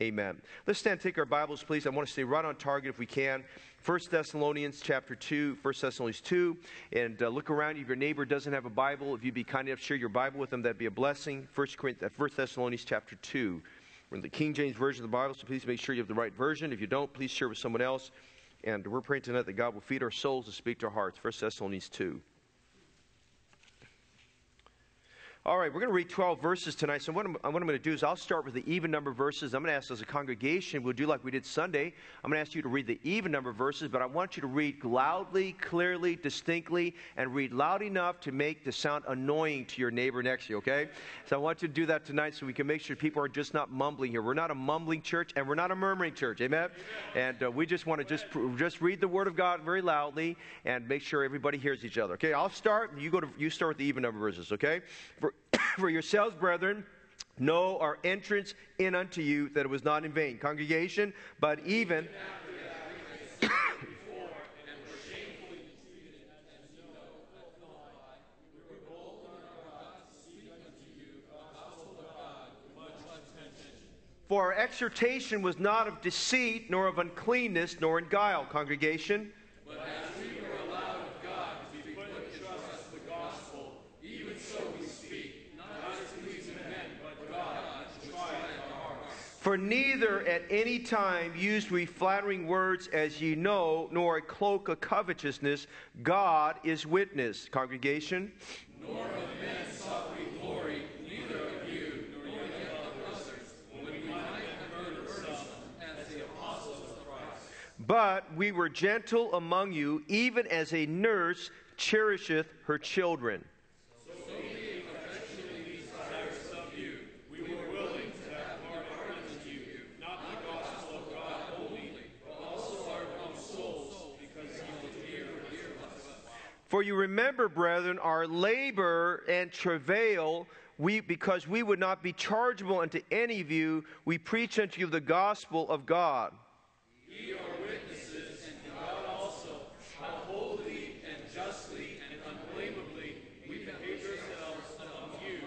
Amen. Let's stand take our Bibles, please. I want to stay right on target if we can. 1 Thessalonians chapter 2, 1 Thessalonians 2. And uh, look around. If your neighbor doesn't have a Bible, if you'd be kind enough to share your Bible with them, that'd be a blessing. 1, Corinthians, 1 Thessalonians chapter 2. We're in the King James Version of the Bible, so please make sure you have the right version. If you don't, please share with someone else. And we're praying tonight that God will feed our souls and speak to our hearts. 1 Thessalonians 2. All right, we're going to read 12 verses tonight. So, what I'm, what I'm, going to do is I'll start with the even number verses. I'm going to ask as a congregation, we'll do like we did Sunday. I'm going to ask you to read the even number verses, but I want you to read loudly, clearly, distinctly, and read loud enough to make the sound annoying to your neighbor next to you, okay? So, I want you to do that tonight so we can make sure people are just not mumbling here. We're not a mumbling church, and we're not a murmuring church, amen? amen. And uh, we just want to just, just read the Word of God very loudly and make sure everybody hears each other, okay? I'll start, you, go to, you start with the even number verses, okay? For For yourselves, brethren, know our entrance in unto you that it was not in vain. Congregation, but even. For our exhortation was not of deceit, nor of uncleanness, nor in guile, congregation. For neither at any time used we flattering words, as ye know, nor a cloak of covetousness. God is witness. Congregation. Nor of men sought we glory, neither of you, nor any of others, when we might of as the apostles of Christ. But we were gentle among you, even as a nurse cherisheth her children. For you remember, brethren, our labor and travail, we, because we would not be chargeable unto any of you, we preach unto you the gospel of God. Ye are witnesses, and God also, how holy and justly and unblameably we behave ourselves among you.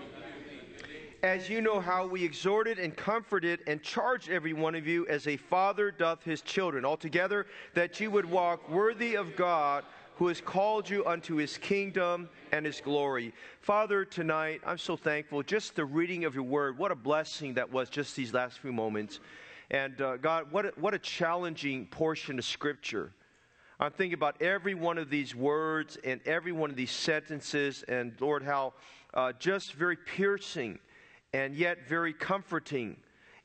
As you know how we exhorted and comforted and charged every one of you as a father doth his children, altogether that you would walk worthy of God who has called you unto his kingdom and his glory. Father, tonight, I'm so thankful. Just the reading of your word, what a blessing that was just these last few moments. And uh, God, what a, what a challenging portion of Scripture. I'm thinking about every one of these words and every one of these sentences, and Lord, how uh, just very piercing and yet very comforting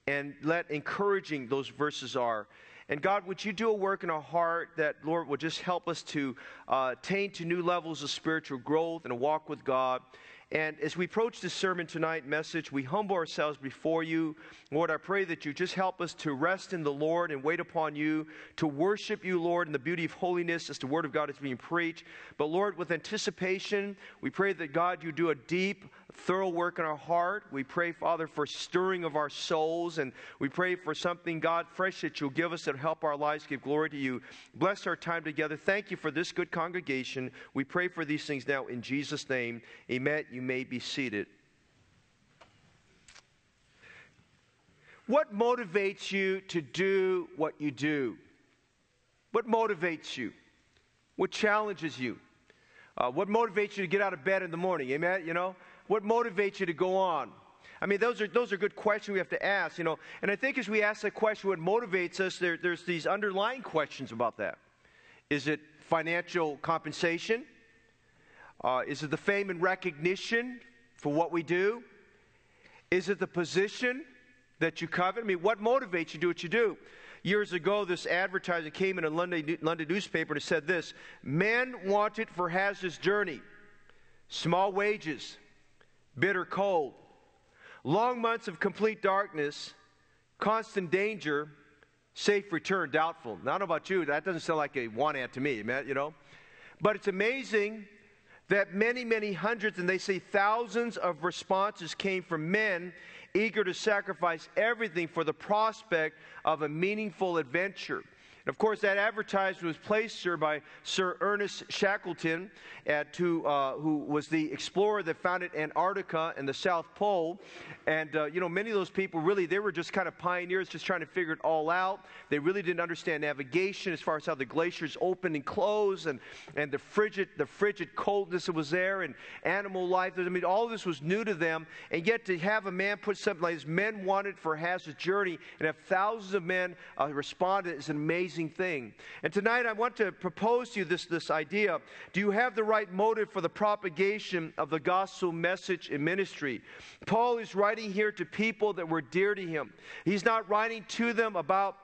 and let encouraging those verses are. And God, would you do a work in our heart that, Lord, would just help us to uh, attain to new levels of spiritual growth and a walk with God. And as we approach this sermon tonight message, we humble ourselves before you. Lord, I pray that you just help us to rest in the Lord and wait upon you, to worship you, Lord, in the beauty of holiness as the word of God is being preached. But Lord, with anticipation, we pray that God, you do a deep, thorough work in our heart. We pray, Father, for stirring of our souls, and we pray for something, God, fresh that you'll give us that help our lives give glory to you. Bless our time together. Thank you for this good congregation. We pray for these things now in Jesus' name. Amen. You may be seated. What motivates you to do what you do? What motivates you? What challenges you? Uh, what motivates you to get out of bed in the morning? Amen. You know, what motivates you to go on? I mean, those are, those are good questions we have to ask, you know. And I think as we ask that question, what motivates us, there, there's these underlying questions about that. Is it financial compensation? Uh, is it the fame and recognition for what we do? Is it the position that you covet? I mean, what motivates you to do what you do? Years ago, this advertiser came in a London, London newspaper and said this Men wanted for Hazard's journey, small wages, bitter cold, long months of complete darkness, constant danger, safe return doubtful. Now, I don't know about you, that doesn't sound like a want to me, you know. But it's amazing that many, many hundreds, and they say thousands of responses came from men eager to sacrifice everything for the prospect of a meaningful adventure. And of course, that advertisement was placed, sir, by Sir Ernest Shackleton, at, to, uh, who was the explorer that founded Antarctica and the South Pole. And, uh, you know, many of those people really, they were just kind of pioneers, just trying to figure it all out. They really didn't understand navigation as far as how the glaciers open and close and, and the, frigid, the frigid coldness that was there and animal life. I mean, all of this was new to them. And yet to have a man put something like this, men wanted for a hazardous journey, and have thousands of men uh, respond is an amazing thing. And tonight I want to propose to you this, this idea. Do you have the right motive for the propagation of the gospel message in ministry? Paul is writing here to people that were dear to him. He's not writing to them about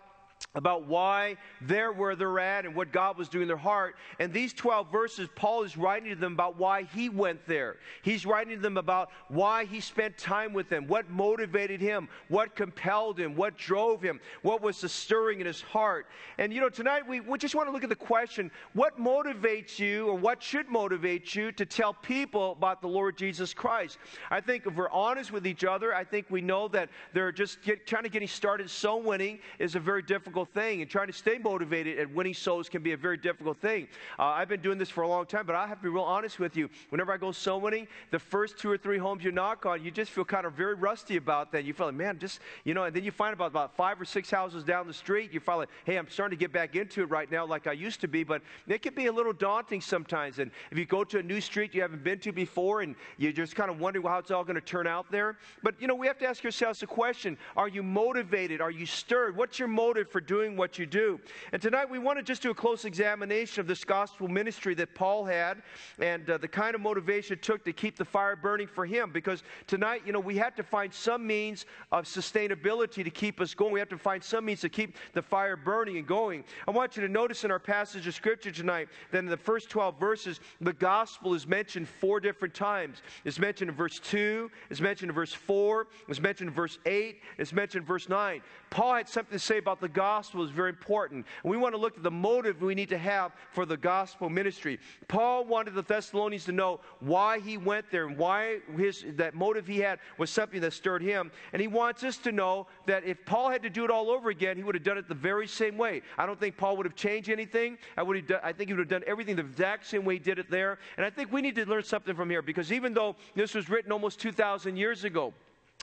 about why they're where they're at and what God was doing in their heart. And these 12 verses, Paul is writing to them about why he went there. He's writing to them about why he spent time with them, what motivated him, what compelled him, what drove him, what was the stirring in his heart. And you know, tonight we, we just want to look at the question what motivates you or what should motivate you to tell people about the Lord Jesus Christ? I think if we're honest with each other, I think we know that they're just get, trying to get started so winning is a very difficult difficult thing, and trying to stay motivated at winning souls can be a very difficult thing. Uh, I've been doing this for a long time, but I have to be real honest with you. Whenever I go soul winning, the first two or three homes you knock on, you just feel kind of very rusty about that. You feel like, man, just, you know, and then you find about, about five or six houses down the street, you feel like, hey, I'm starting to get back into it right now like I used to be, but it can be a little daunting sometimes. And if you go to a new street you haven't been to before and you're just kind of wondering how it's all going to turn out there, but, you know, we have to ask ourselves the question Are you motivated? Are you stirred? What's your motive for doing what you do. And tonight we want to just do a close examination of this gospel ministry that Paul had and uh, the kind of motivation it took to keep the fire burning for him. Because tonight, you know, we had to find some means of sustainability to keep us going. We have to find some means to keep the fire burning and going. I want you to notice in our passage of scripture tonight that in the first 12 verses, the gospel is mentioned four different times. It's mentioned in verse 2, it's mentioned in verse 4, it's mentioned in verse 8, it's mentioned in verse 9. Paul had something to say about the gospel is very important. And we want to look at the motive we need to have for the gospel ministry. Paul wanted the Thessalonians to know why he went there and why his that motive he had was something that stirred him. And he wants us to know that if Paul had to do it all over again, he would have done it the very same way. I don't think Paul would have changed anything. I would have done, I think he would have done everything the exact same way he did it there. And I think we need to learn something from here because even though this was written almost 2,000 years ago,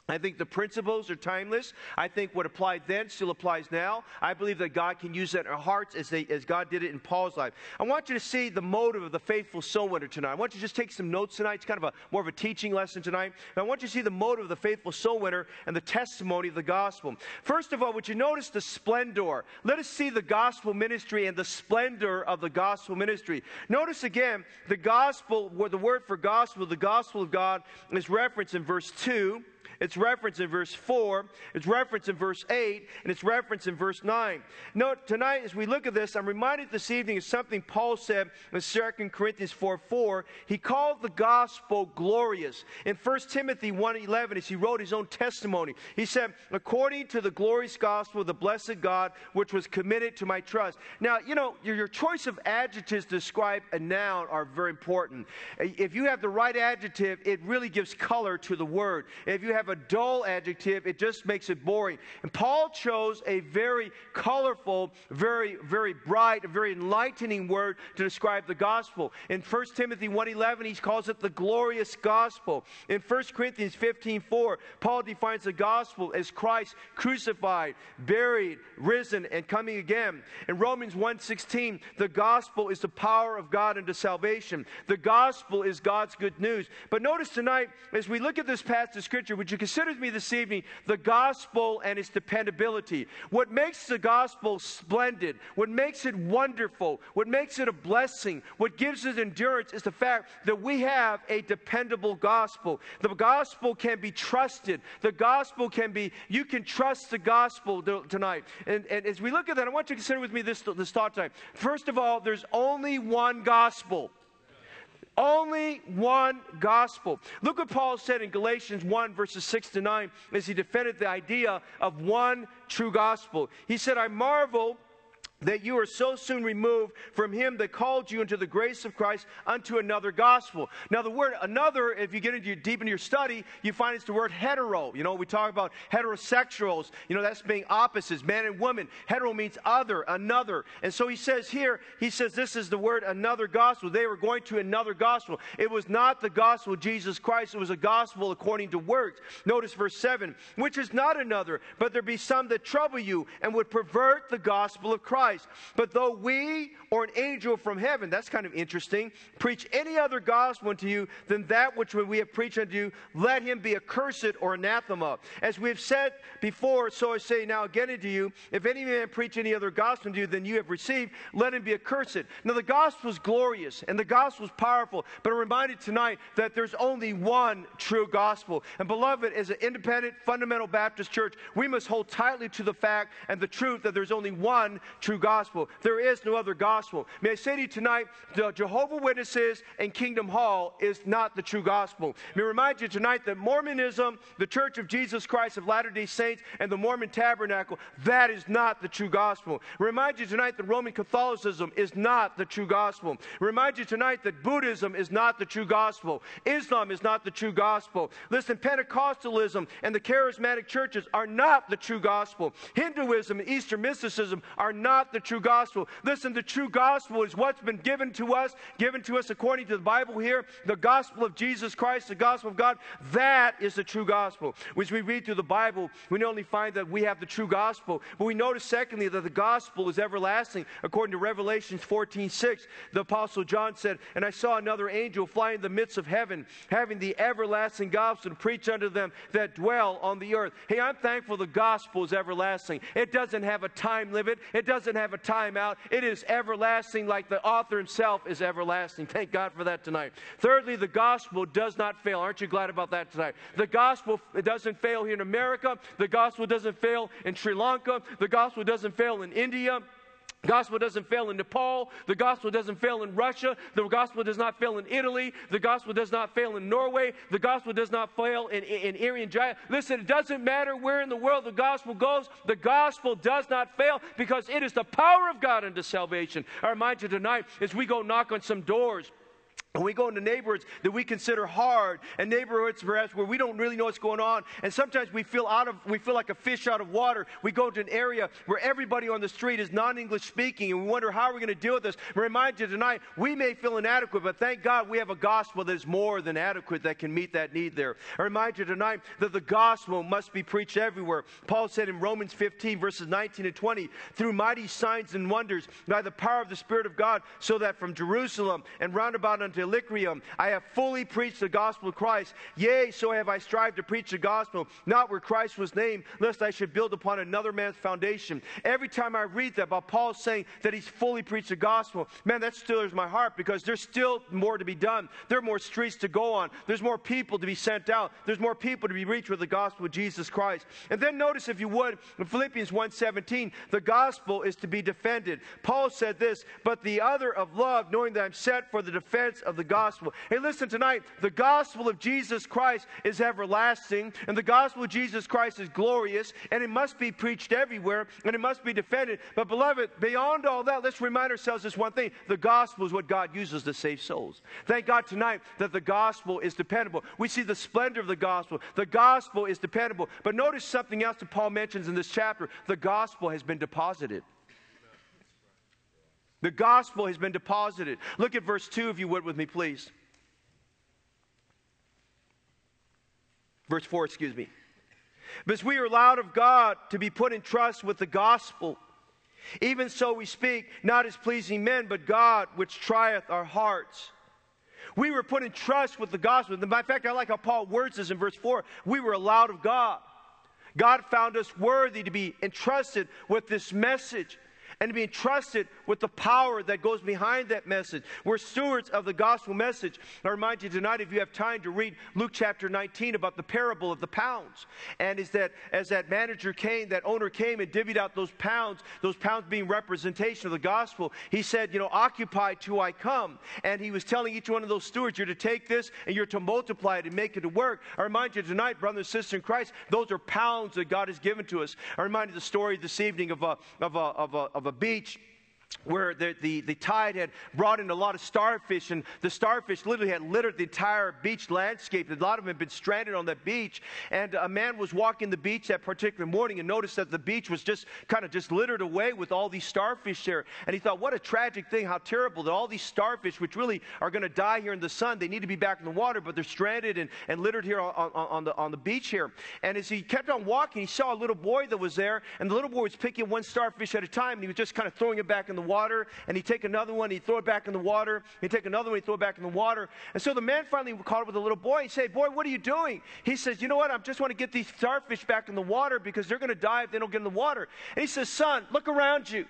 I think the principles are timeless. I think what applied then still applies now. I believe that God can use that in our hearts as, they, as God did it in Paul's life. I want you to see the motive of the faithful soul winner tonight. I want you to just take some notes tonight. It's kind of a more of a teaching lesson tonight. I want you to see the motive of the faithful soul winner and the testimony of the gospel. First of all, would you notice the splendor? Let us see the gospel ministry and the splendor of the gospel ministry. Notice again the gospel, the word for gospel, the gospel of God, is referenced in verse 2. It's referenced in verse 4, it's referenced in verse 8, and it's referenced in verse 9. Note, tonight as we look at this, I'm reminded this evening of something Paul said in 2 Corinthians 4 4. He called the gospel glorious. In 1 Timothy 1 11, as he wrote his own testimony, he said, According to the glorious gospel of the blessed God, which was committed to my trust. Now, you know, your, your choice of adjectives to describe a noun are very important. If you have the right adjective, it really gives color to the word. If you have a dull adjective, it just makes it boring. And Paul chose a very colorful, very, very bright, very enlightening word to describe the gospel. In 1 Timothy 1.11, he calls it the glorious gospel. In 1 Corinthians 15.4, Paul defines the gospel as Christ crucified, buried, risen, and coming again. In Romans 1.16, the gospel is the power of God unto salvation. The gospel is God's good news. But notice tonight, as we look at this passage of Scripture, would you consider with me this evening the gospel and its dependability. What makes the gospel splendid, what makes it wonderful, what makes it a blessing, what gives it endurance is the fact that we have a dependable gospel. The gospel can be trusted. The gospel can be, you can trust the gospel tonight. And, and as we look at that, I want you to consider with me this, this thought time. First of all, there's only one gospel. Only one gospel. Look what Paul said in Galatians 1, verses 6 to 9, as he defended the idea of one true gospel. He said, I marvel that you are so soon removed from him that called you into the grace of Christ unto another gospel. Now, the word another, if you get into your, deep into your study, you find it's the word hetero. You know, we talk about heterosexuals. You know, that's being opposites, man and woman. Hetero means other, another. And so he says here, he says this is the word another gospel. They were going to another gospel. It was not the gospel of Jesus Christ, it was a gospel according to works. Notice verse 7, which is not another, but there be some that trouble you and would pervert the gospel of Christ. Christ. But though we or an angel from heaven, that's kind of interesting, preach any other gospel unto you than that which we have preached unto you, let him be accursed or anathema. As we have said before, so I say now again unto you, if any man preach any other gospel unto you than you have received, let him be accursed. Now the gospel is glorious and the gospel is powerful, but I'm reminded tonight that there's only one true gospel. And beloved, as an independent fundamental Baptist church, we must hold tightly to the fact and the truth that there's only one true gospel. There is no other gospel. May I say to you tonight, the Jehovah Witnesses and Kingdom Hall is not the true gospel. May I remind you tonight that Mormonism, the Church of Jesus Christ of Latter-day Saints, and the Mormon Tabernacle, that is not the true gospel. Remind you tonight that Roman Catholicism is not the true gospel. Remind you tonight that Buddhism is not the true gospel. Islam is not the true gospel. Listen, Pentecostalism and the charismatic churches are not the true gospel. Hinduism and Eastern mysticism are not the true gospel. Listen, the true gospel is what's been given to us, given to us according to the Bible here, the gospel of Jesus Christ, the gospel of God. That is the true gospel. As we read through the Bible, we not only find that we have the true gospel, but we notice, secondly, that the gospel is everlasting. According to Revelations 14 6, the Apostle John said, And I saw another angel fly in the midst of heaven, having the everlasting gospel to preach unto them that dwell on the earth. Hey, I'm thankful the gospel is everlasting. It doesn't have a time limit, it doesn't have a timeout. It is everlasting, like the author himself is everlasting. Thank God for that tonight. Thirdly, the gospel does not fail. Aren't you glad about that tonight? The gospel doesn't fail here in America. The gospel doesn't fail in Sri Lanka. The gospel doesn't fail in India. The gospel doesn't fail in Nepal. The gospel doesn't fail in Russia. The gospel does not fail in Italy. The gospel does not fail in Norway. The gospel does not fail in, in, in. Listen, it doesn't matter where in the world the gospel goes. The gospel does not fail because it is the power of God unto salvation. I remind you tonight as we go knock on some doors. And we go into neighborhoods that we consider hard and neighborhoods perhaps where we don't really know what's going on. And sometimes we feel out of we feel like a fish out of water. We go to an area where everybody on the street is non-English speaking and we wonder how we're going to deal with this. I remind you tonight, we may feel inadequate, but thank God we have a gospel that is more than adequate that can meet that need there. I remind you tonight that the gospel must be preached everywhere. Paul said in Romans 15 verses 19 and 20, through mighty signs and wonders by the power of the Spirit of God, so that from Jerusalem and round about unto I have fully preached the gospel of Christ. Yea, so have I strived to preach the gospel, not where Christ was named, lest I should build upon another man's foundation. Every time I read that about Paul saying that he's fully preached the gospel, man, that stirs my heart because there's still more to be done. There are more streets to go on. There's more people to be sent out. There's more people to be reached with the gospel of Jesus Christ. And then notice, if you would, in Philippians 1.17, the gospel is to be defended. Paul said this, but the other of love, knowing that I'm set for the defense of the gospel. Hey, listen tonight. The gospel of Jesus Christ is everlasting, and the gospel of Jesus Christ is glorious, and it must be preached everywhere, and it must be defended. But, beloved, beyond all that, let's remind ourselves this one thing the gospel is what God uses to save souls. Thank God tonight that the gospel is dependable. We see the splendor of the gospel. The gospel is dependable. But notice something else that Paul mentions in this chapter the gospel has been deposited. The gospel has been deposited. Look at verse 2, if you would, with me, please. Verse 4, excuse me. Because we are allowed of God to be put in trust with the gospel. Even so we speak, not as pleasing men, but God which trieth our hearts. We were put in trust with the gospel. In fact, I like how Paul words this in verse 4. We were allowed of God. God found us worthy to be entrusted with this message and to be entrusted with the power that goes behind that message. We're stewards of the gospel message. I remind you tonight, if you have time to read Luke chapter 19 about the parable of the pounds. And is that as that manager came, that owner came and divvied out those pounds, those pounds being representation of the gospel, he said, You know, occupy till I come. And he was telling each one of those stewards, You're to take this and you're to multiply it and make it to work. I remind you tonight, brother and sister in Christ, those are pounds that God has given to us. I remind you the story this evening of a, of a, of a, of a a beach where the, the, the, tide had brought in a lot of starfish, and the starfish literally had littered the entire beach landscape. A lot of them had been stranded on that beach. And a man was walking the beach that particular morning and noticed that the beach was just kind of just littered away with all these starfish there. And he thought, what a tragic thing, how terrible that all these starfish, which really are going to die here in the sun, they need to be back in the water, but they're stranded and, and littered here on, on, on, the, on the beach here. And as he kept on walking, he saw a little boy that was there, and the little boy was picking one starfish at a time, and he was just kind of throwing it back in the water, and he'd take another one, he'd throw it back in the water, he'd take another one, he'd throw it back in the water. And so the man finally caught up with the little boy and said, Boy, what are you doing? He says, You know what? I just want to get these starfish back in the water because they're going to die if they don't get in the water. And he says, Son, look around you.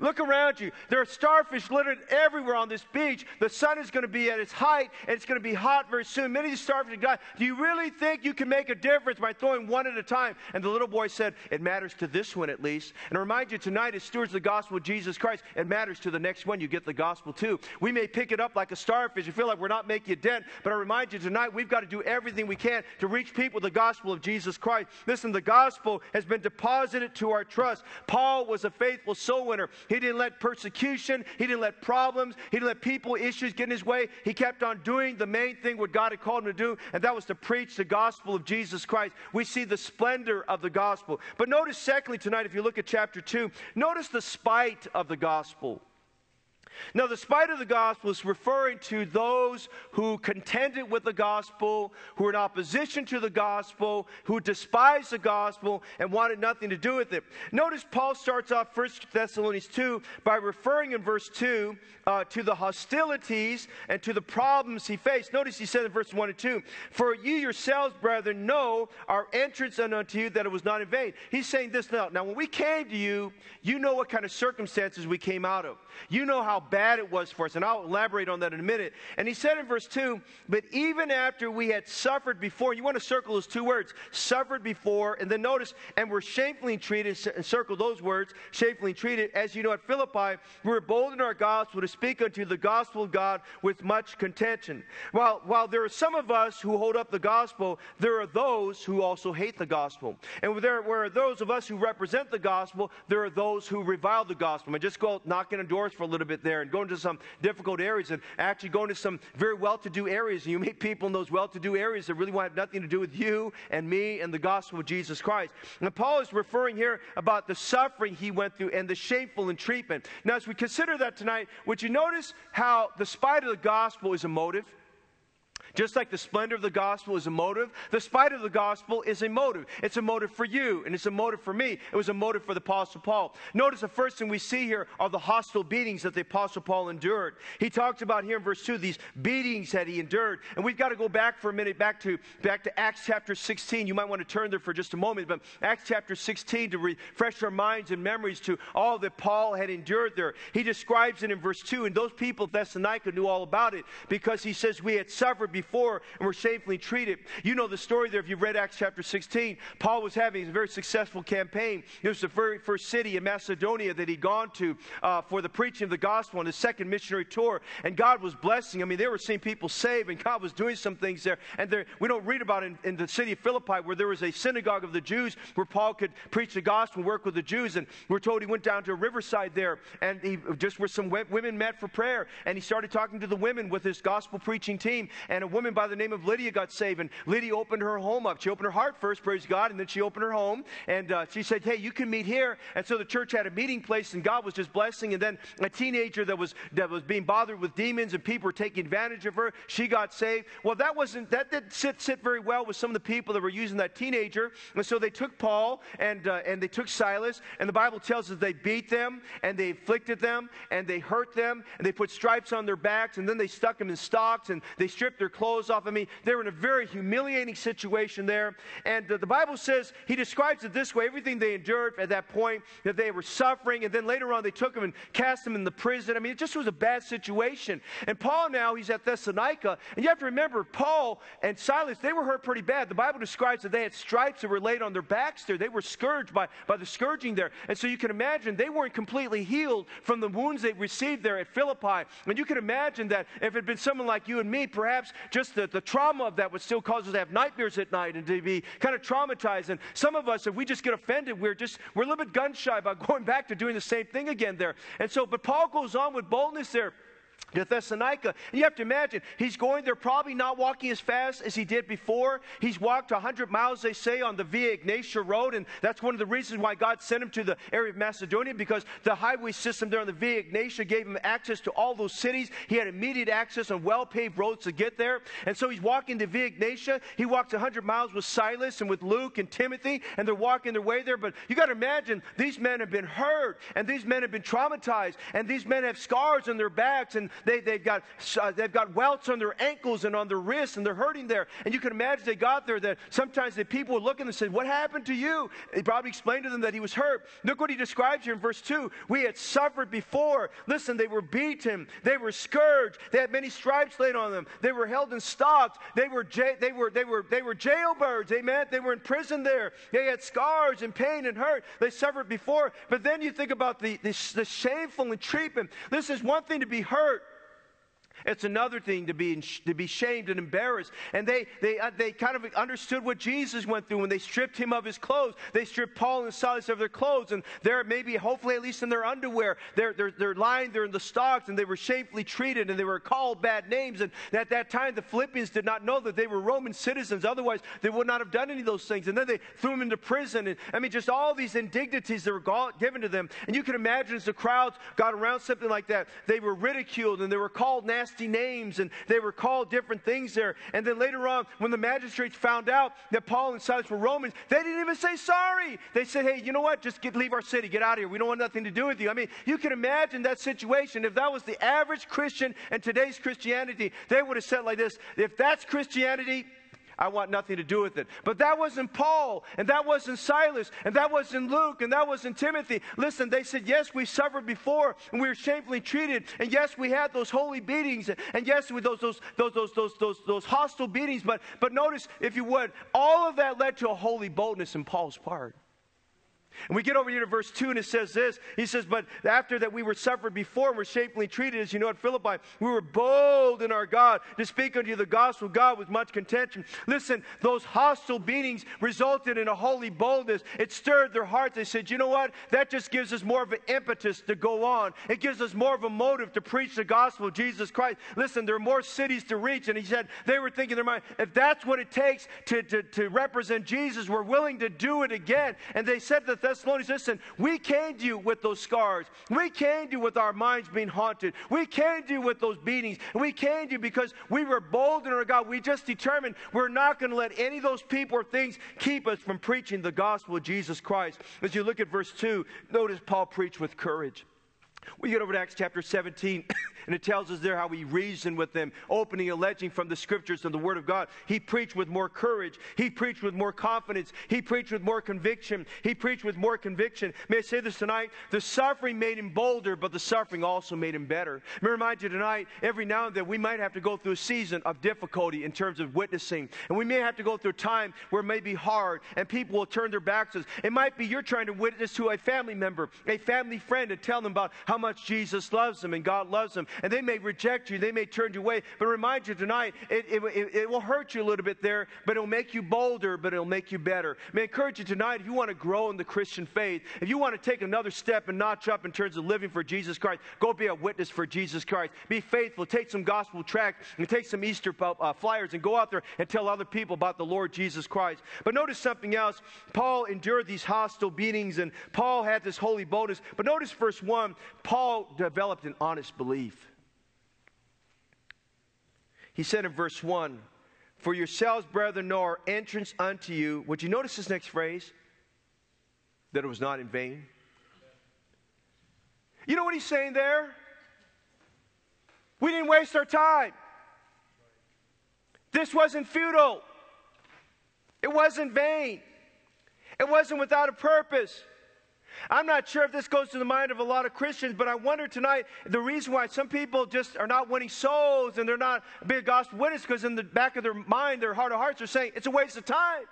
Look around you. There are starfish littered everywhere on this beach. The sun is going to be at its height, and it's going to be hot very soon. Many of these starfish are die. Do you really think you can make a difference by throwing one at a time? And the little boy said, It matters to this one at least. And I remind you tonight, as stewards of the gospel of Jesus Christ, it matters to the next one. You get the gospel too. We may pick it up like a starfish and feel like we're not making a dent, but I remind you tonight, we've got to do everything we can to reach people with the gospel of Jesus Christ. Listen, the gospel has been deposited to our trust. Paul was a faithful soul winner. He didn't let persecution, he didn't let problems, he didn't let people, issues get in his way. He kept on doing the main thing what God had called him to do, and that was to preach the gospel of Jesus Christ. We see the splendor of the gospel. But notice, secondly, tonight, if you look at chapter 2, notice the spite of the gospel. Now, the spite of the gospel is referring to those who contended with the gospel, who were in opposition to the gospel, who despised the gospel and wanted nothing to do with it. Notice Paul starts off 1 Thessalonians 2 by referring in verse 2 uh, to the hostilities and to the problems he faced. Notice he said in verse 1 and 2 For you yourselves, brethren, know our entrance unto you that it was not in vain. He's saying this now. Now, when we came to you, you know what kind of circumstances we came out of. You know how bad it was for us. And I'll elaborate on that in a minute. And he said in verse 2 But even after we had suffered before, you want to circle those two words suffered before, and then notice, and were shamefully treated, and circle those words, shamefully treated. As you know, at Philippi, we were bold in our gospel to speak unto the gospel of God with much contention. While, while there are some of us who hold up the gospel, there are those who also hate the gospel. And there, where are those of us who represent the gospel, there are those who revile the gospel. I just go knocking on doors for a little bit there and going to some difficult areas and actually going to some very well to do areas. And you meet people in those well to do areas that really want nothing to do with you and me and the gospel of Jesus Christ. And Paul is referring here about the suffering he went through and the shameful treatment. Now, as we consider that tonight, would you notice how the spite of the gospel is a motive? Just like the splendor of the gospel is a motive, the spite of the gospel is a motive. It's a motive for you, and it's a motive for me. It was a motive for the Apostle Paul. Notice the first thing we see here are the hostile beatings that the Apostle Paul endured. He talks about here in verse 2 these beatings that he endured. And we've got to go back for a minute, back to, back to Acts chapter 16. You might want to turn there for just a moment, but Acts chapter 16 to refresh our minds and memories to all that Paul had endured there. He describes it in verse 2, and those people Thessalonica knew all about it because he says, We had suffered before and were shamefully treated. You know the story there if you've read Acts chapter 16. Paul was having a very successful campaign. It was the very first city in Macedonia that he'd gone to uh, for the preaching of the gospel on his second missionary tour. And God was blessing. I mean, they were seeing people saved, and God was doing some things there. And there, we don't read about in, in the city of Philippi where there was a synagogue of the Jews where Paul could preach the gospel and work with the Jews. And we're told he went down to a riverside there, and he just where some women met for prayer. And he started talking to the women with his gospel preaching team. And a woman by the name of Lydia got saved. And Lydia opened her home up. She opened her heart first, praise God, and then she opened her home. And uh, she said, Hey, you can meet here. And so the church had a meeting place, and God was just blessing. And then a teenager that was, that was being bothered with demons and people were taking advantage of her, she got saved. Well, that wasn't, that didn't sit, sit very well with some of the people that were using that teenager. And so they took Paul and, uh, and they took Silas. And the Bible tells us they beat them and they afflicted them and they hurt them and they put stripes on their backs and then they stuck them in stocks and they stripped their clothes off. I mean, they were in a very humiliating situation there. And uh, the Bible says, he describes it this way everything they endured at that point, that they were suffering. And then later on, they took them and cast them in the prison. I mean, it just was a bad situation. And Paul now, he's at Thessalonica. And you have to remember, Paul and Silas, they were hurt pretty bad. The Bible describes that they had stripes that were laid on their backs there. They were scourged by, by the scourging there. And so you can imagine they weren't completely healed from the wounds they received there at Philippi. And you can imagine that if it had been someone like you and me, perhaps just the, the trauma of that would still cause us to have nightmares at night and to be kind of traumatized. And some of us, if we just get offended, we're just, we're a little bit gun shy about going back to doing the same thing again there. And so, but Paul goes on with boldness there to Thessalonica. And you have to imagine, he's going there probably not walking as fast as he did before. He's walked 100 miles, they say, on the Via Egnatia Road. And that's one of the reasons why God sent him to the area of Macedonia, because the highway system there on the Via Egnatia gave him access to all those cities. He had immediate access on well paved roads to get there. And so he's walking to Via Egnatia. He walks 100 miles with Silas and with Luke and Timothy, and they're walking their way there. But you got to imagine, these men have been hurt, and these men have been traumatized, and these men have scars on their backs, and they, they've, got, uh, they've got welts on their ankles and on their wrists, and they're hurting there. And you can imagine they got there that sometimes the people would look at them and say, What happened to you? He probably explained to them that he was hurt. Look what he describes here in verse 2. We had suffered before. Listen, they were beaten, they were scourged, they had many stripes laid on them, they were held in stocks, they were, ja- they were, they were, they were jailbirds, amen? They were in prison there. They had scars and pain and hurt. They suffered before. But then you think about the, the, the shameful treatment. This is one thing to be hurt. It's another thing to be, to be shamed and embarrassed. And they, they, uh, they kind of understood what Jesus went through when they stripped him of his clothes. They stripped Paul and Silas of their clothes, and they're maybe, hopefully, at least in their underwear. They're, they're, they're lying there in the stocks, and they were shamefully treated, and they were called bad names. And at that time, the Philippians did not know that they were Roman citizens. Otherwise, they would not have done any of those things. And then they threw them into prison. And I mean, just all these indignities that were given to them. And you can imagine as the crowds got around something like that, they were ridiculed and they were called nasty nasty names and they were called different things there. And then later on, when the magistrates found out that Paul and Silas were Romans, they didn't even say sorry. They said, hey, you know what? Just get, leave our city. Get out of here. We don't want nothing to do with you. I mean, you can imagine that situation. If that was the average Christian and today's Christianity, they would have said like this if that's Christianity, I want nothing to do with it. But that wasn't Paul, and that wasn't Silas, and that wasn't Luke, and that wasn't Timothy. Listen, they said, Yes, we suffered before, and we were shamefully treated, and yes, we had those holy beatings, and yes, with those, those, those, those, those, those, those hostile beatings. But, but notice, if you would, all of that led to a holy boldness in Paul's part. And we get over here to verse 2, and it says this. He says, But after that we were suffered before and were shamefully treated, as you know at Philippi, we were bold in our God to speak unto you the gospel of God with much contention. Listen, those hostile beatings resulted in a holy boldness. It stirred their hearts. They said, You know what? That just gives us more of an impetus to go on. It gives us more of a motive to preach the gospel of Jesus Christ. Listen, there are more cities to reach. And he said, They were thinking in their mind, if that's what it takes to, to, to represent Jesus, we're willing to do it again. And they said that Thessalonians, listen, we can you with those scars. We can you with our minds being haunted. We can you with those beatings. We can you because we were bold in our God. We just determined we're not going to let any of those people or things keep us from preaching the gospel of Jesus Christ. As you look at verse 2, notice Paul preached with courage. We get over to Acts chapter 17, and it tells us there how he reasoned with them, opening, alleging from the scriptures and the word of God. He preached with more courage. He preached with more confidence. He preached with more conviction. He preached with more conviction. May I say this tonight? The suffering made him bolder, but the suffering also made him better. May I remind you tonight, every now and then we might have to go through a season of difficulty in terms of witnessing. And we may have to go through a time where it may be hard and people will turn their backs on us. It might be you're trying to witness to a family member, a family friend, and tell them about how much Jesus loves them and God loves them. And they may reject you, they may turn you away. But remind you tonight, it, it, it, it will hurt you a little bit there, but it'll make you bolder, but it'll make you better. I may encourage you tonight, if you want to grow in the Christian faith, if you want to take another step and notch up in terms of living for Jesus Christ, go be a witness for Jesus Christ. Be faithful. Take some gospel tracts and take some Easter uh, flyers and go out there and tell other people about the Lord Jesus Christ. But notice something else. Paul endured these hostile beatings and Paul had this holy boldness. But notice verse 1 Paul developed an honest belief. He said in verse 1 For yourselves, brethren, know our entrance unto you. Would you notice this next phrase? That it was not in vain. You know what he's saying there? We didn't waste our time. This wasn't futile. It wasn't vain. It wasn't without a purpose. I'm not sure if this goes to the mind of a lot of Christians, but I wonder tonight the reason why some people just are not winning souls and they're not being gospel witness because in the back of their mind, their heart of hearts are saying it's a waste of time.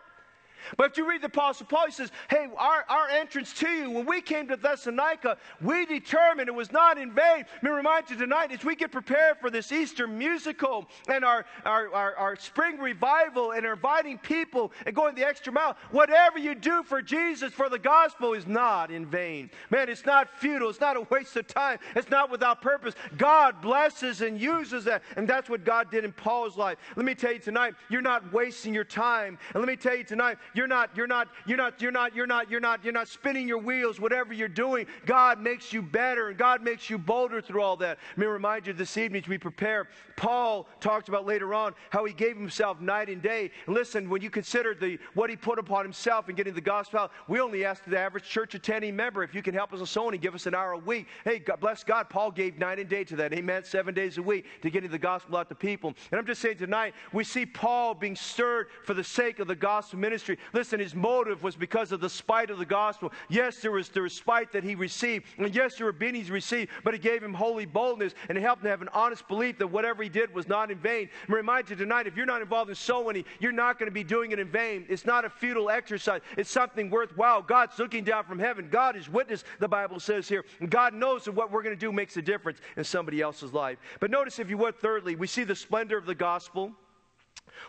But if you read the Apostle Paul, he says, Hey, our, our entrance to you, when we came to Thessalonica, we determined it was not in vain. Let me remind you tonight, as we get prepared for this Easter musical and our, our, our, our spring revival and inviting people and going the extra mile, whatever you do for Jesus, for the gospel, is not in vain. Man, it's not futile. It's not a waste of time. It's not without purpose. God blesses and uses that. And that's what God did in Paul's life. Let me tell you tonight, you're not wasting your time. And let me tell you tonight, you're not, you're not, you're not, you're not, you're not, you're not, you're not spinning your wheels, whatever you're doing. God makes you better and God makes you bolder through all that. Let me remind you this evening as we prepare. Paul talked about later on how he gave himself night and day. Listen, when you consider the what he put upon himself in getting the gospel out, we only ask the average church attending member if you can help us soul and give us an hour a week. Hey, God, bless God. Paul gave night and day to that. Amen. Seven days a week to getting the gospel out to people. And I'm just saying tonight, we see Paul being stirred for the sake of the gospel ministry. Listen, his motive was because of the spite of the gospel. Yes, there was, there was spite that he received, and yes, there were beatings received, but it gave him holy boldness and it helped him have an honest belief that whatever he did was not in vain. I remind you tonight, if you're not involved in soul winning, you're not going to be doing it in vain. It's not a futile exercise, it's something worthwhile. God's looking down from heaven. God is witness, the Bible says here. And God knows that what we're going to do makes a difference in somebody else's life. But notice, if you would, thirdly, we see the splendor of the gospel.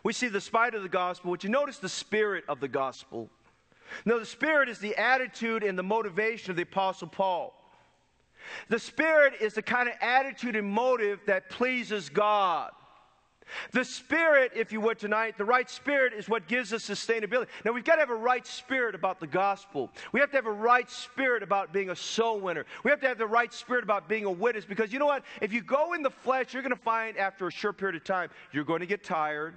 We see the spite of the gospel, but you notice the spirit of the gospel. Now, the spirit is the attitude and the motivation of the Apostle Paul. The spirit is the kind of attitude and motive that pleases God. The spirit, if you would tonight, the right spirit is what gives us sustainability. Now, we've got to have a right spirit about the gospel. We have to have a right spirit about being a soul winner. We have to have the right spirit about being a witness because you know what? If you go in the flesh, you're going to find after a short period of time, you're going to get tired.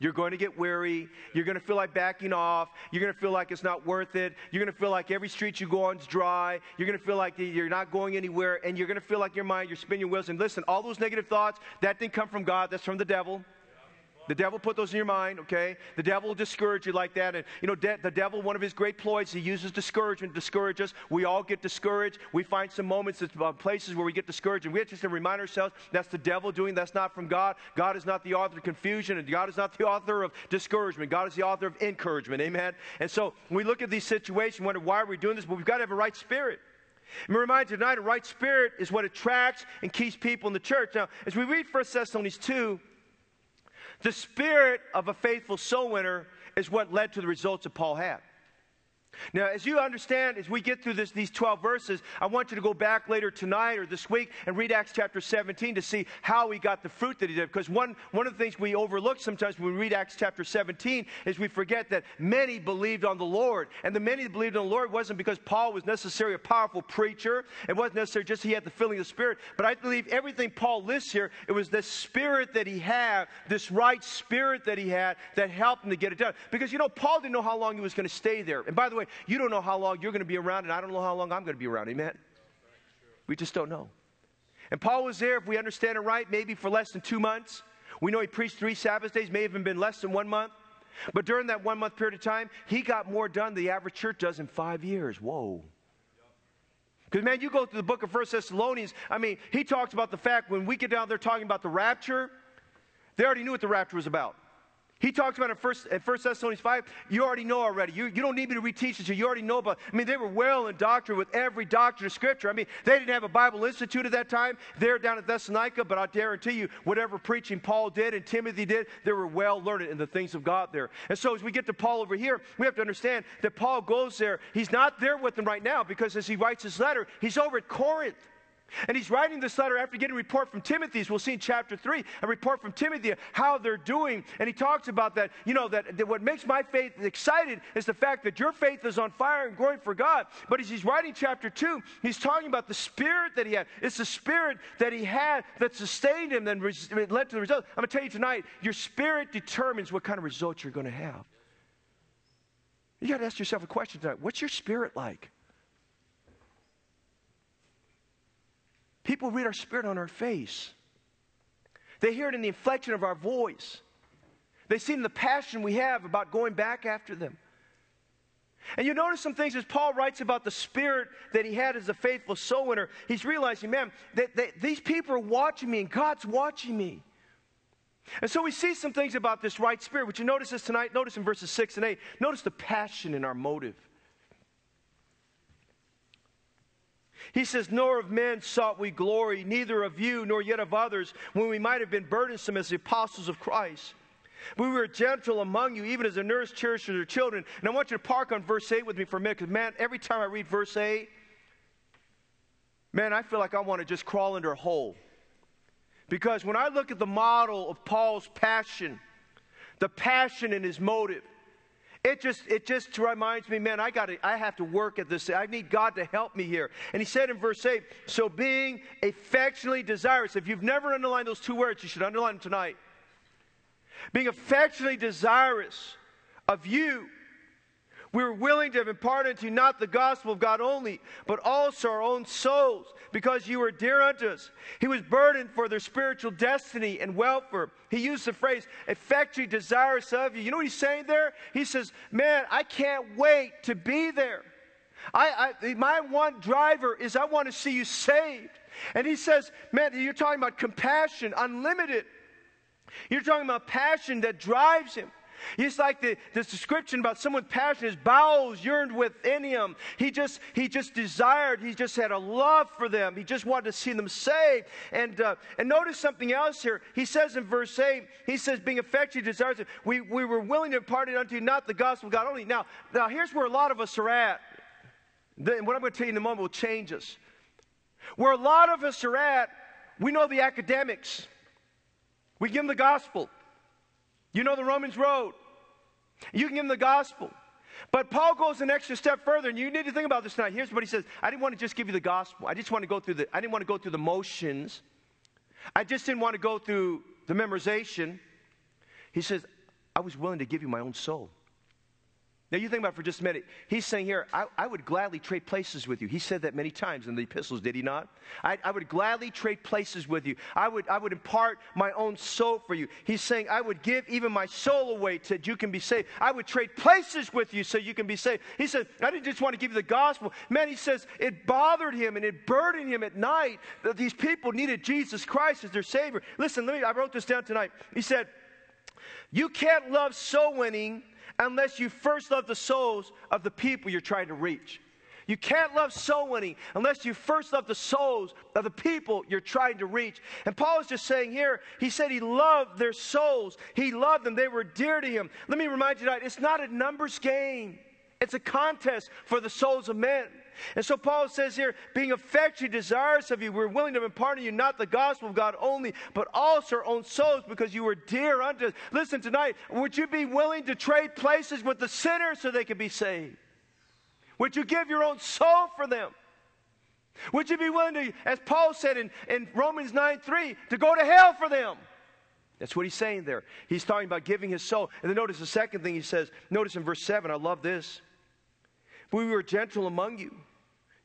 You're going to get weary. You're going to feel like backing off. You're going to feel like it's not worth it. You're going to feel like every street you go on is dry. You're going to feel like you're not going anywhere. And you're going to feel like your mind, you're spinning your wheels. And listen, all those negative thoughts, that didn't come from God. That's from the devil. The devil put those in your mind, okay? The devil will discourage you like that. And, you know, de- the devil, one of his great ploys, he uses discouragement to discourage us. We all get discouraged. We find some moments, uh, places where we get discouraged. And we have just to remind ourselves that's the devil doing, that's not from God. God is not the author of confusion, and God is not the author of discouragement. God is the author of encouragement. Amen? And so we look at these situations, wonder why are we doing this? But we've got to have a right spirit. And we remind you tonight, a right spirit is what attracts and keeps people in the church. Now, as we read 1 Thessalonians 2, the spirit of a faithful soul winner is what led to the results that Paul had. Now, as you understand, as we get through this, these 12 verses, I want you to go back later tonight or this week and read Acts chapter 17 to see how he got the fruit that he did. Because one, one of the things we overlook sometimes when we read Acts chapter 17 is we forget that many believed on the Lord. And the many that believed on the Lord wasn't because Paul was necessarily a powerful preacher. It wasn't necessarily just he had the filling of the Spirit. But I believe everything Paul lists here, it was the spirit that he had, this right spirit that he had that helped him to get it done. Because, you know, Paul didn't know how long he was going to stay there. And by the way, you don't know how long you're going to be around, and I don't know how long I'm going to be around. Amen? We just don't know. And Paul was there, if we understand it right, maybe for less than two months. We know he preached three Sabbath days, may have been less than one month. But during that one month period of time, he got more done than the average church does in five years. Whoa. Because, man, you go through the book of First Thessalonians, I mean, he talks about the fact when we get down there talking about the rapture, they already knew what the rapture was about. He talks about in First, in First Thessalonians 5, you already know already. You, you don't need me to reteach it to you. You already know about I mean, they were well in doctrine with every doctrine of Scripture. I mean, they didn't have a Bible Institute at that time. They're down at Thessalonica, but I guarantee you, whatever preaching Paul did and Timothy did, they were well learned in the things of God there. And so as we get to Paul over here, we have to understand that Paul goes there. He's not there with them right now because as he writes his letter, he's over at Corinth. And he's writing this letter after getting a report from Timothy, as we'll see in chapter 3, a report from Timothy, how they're doing. And he talks about that, you know, that, that, what makes my faith excited is the fact that your faith is on fire and growing for God. But as he's writing chapter 2, he's talking about the spirit that he had. It's the spirit that he had that sustained him, that led to the result. I'm going to tell you tonight, your spirit determines what kind of results you're going to have. You got to ask yourself a question tonight. What's your spirit like? People read our spirit on our face. They hear it in the inflection of our voice. They see in the passion we have about going back after them. And you notice some things as Paul writes about the spirit that he had as a faithful soul winner. He's realizing, man, that, that these people are watching me and God's watching me. And so we see some things about this right spirit. Would you notice this tonight? Notice in verses 6 and 8. Notice the passion in our motive. He says, Nor of men sought we glory, neither of you, nor yet of others, when we might have been burdensome as the apostles of Christ. We were gentle among you, even as a nurse cherishes her children. And I want you to park on verse 8 with me for a minute, because, man, every time I read verse 8, man, I feel like I want to just crawl into a hole. Because when I look at the model of Paul's passion, the passion in his motive, it just it just reminds me, man, I got to I have to work at this. I need God to help me here. And he said in verse 8, so being affectionately desirous. If you've never underlined those two words, you should underline them tonight. Being affectionately desirous of you we were willing to have imparted to you not the gospel of God only, but also our own souls, because you were dear unto us. He was burdened for their spiritual destiny and welfare. He used the phrase, effectually desirous of you. You know what he's saying there? He says, Man, I can't wait to be there. I, I, my one driver is I want to see you saved. And he says, Man, you're talking about compassion, unlimited. You're talking about passion that drives him. It's like the, this description about someone's passion, his bowels yearned within him. He just, he just desired, he just had a love for them. He just wanted to see them saved. And, uh, and notice something else here. He says in verse 8, he says, being affectionate, desires, we, we were willing to impart it unto you, not the gospel of God only. Now, now, here's where a lot of us are at. Then what I'm going to tell you in a moment will change us. Where a lot of us are at, we know the academics. We give them the gospel. You know the Romans road. You can give them the gospel. But Paul goes an extra step further, and you need to think about this tonight. Here's what he says I didn't want to just give you the gospel. I just want to go through the I didn't want to go through the motions. I just didn't want to go through the memorization. He says, I was willing to give you my own soul. Now, you think about for just a minute. He's saying here, I, I, would gladly trade places with you. He said that many times in the epistles, did he not? I, I, would gladly trade places with you. I would, I would impart my own soul for you. He's saying, I would give even my soul away so that you can be saved. I would trade places with you so you can be saved. He said, I didn't just want to give you the gospel. Man, he says, it bothered him and it burdened him at night that these people needed Jesus Christ as their Savior. Listen, let me, I wrote this down tonight. He said, You can't love soul winning unless you first love the souls of the people you're trying to reach. You can't love soul winning unless you first love the souls of the people you're trying to reach. And Paul is just saying here, he said he loved their souls. He loved them. They were dear to him. Let me remind you tonight, it's not a numbers game. It's a contest for the souls of men. And so Paul says here, being affectionately desirous of you, we're willing to impart to you not the gospel of God only, but also our own souls because you were dear unto us. Listen, tonight, would you be willing to trade places with the sinners so they can be saved? Would you give your own soul for them? Would you be willing to, as Paul said in, in Romans 9 3, to go to hell for them? That's what he's saying there. He's talking about giving his soul. And then notice the second thing he says. Notice in verse 7, I love this. We were gentle among you.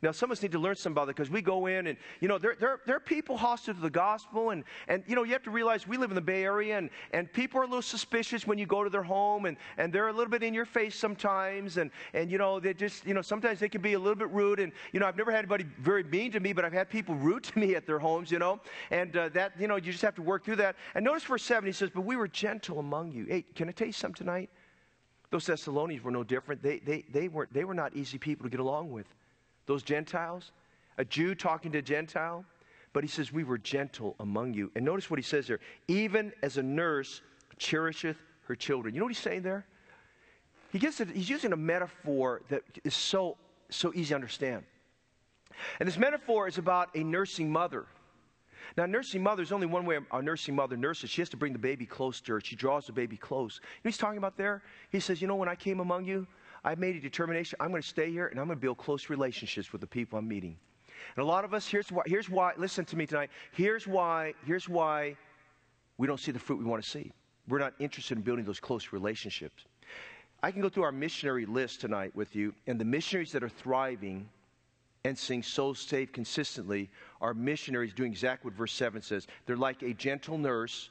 Now, some of us need to learn something about that because we go in and, you know, there, there, there are people hostile to the gospel. And, and, you know, you have to realize we live in the Bay Area and, and people are a little suspicious when you go to their home and, and they're a little bit in your face sometimes. And, and, you know, they just, you know, sometimes they can be a little bit rude. And, you know, I've never had anybody very mean to me, but I've had people rude to me at their homes, you know. And uh, that, you know, you just have to work through that. And notice verse 7, he says, But we were gentle among you. Hey, can I tell you something tonight? Those Thessalonians were no different. They, they, they, were, they were not easy people to get along with. Those Gentiles, a Jew talking to a Gentile, but he says, We were gentle among you. And notice what he says there even as a nurse cherisheth her children. You know what he's saying there? He gets it, he's using a metaphor that is so, so easy to understand. And this metaphor is about a nursing mother now, nursing mother, is only one way a nursing mother nurses. She has to bring the baby close to her. She draws the baby close. You know he's talking about there? He says, You know, when I came among you, I made a determination. I'm going to stay here and I'm going to build close relationships with the people I'm meeting. And a lot of us, here's why, here's why, listen to me tonight. Here's why, here's why we don't see the fruit we want to see. We're not interested in building those close relationships. I can go through our missionary list tonight with you, and the missionaries that are thriving and seeing souls saved consistently are missionaries doing exactly what verse 7 says. They're like a gentle nurse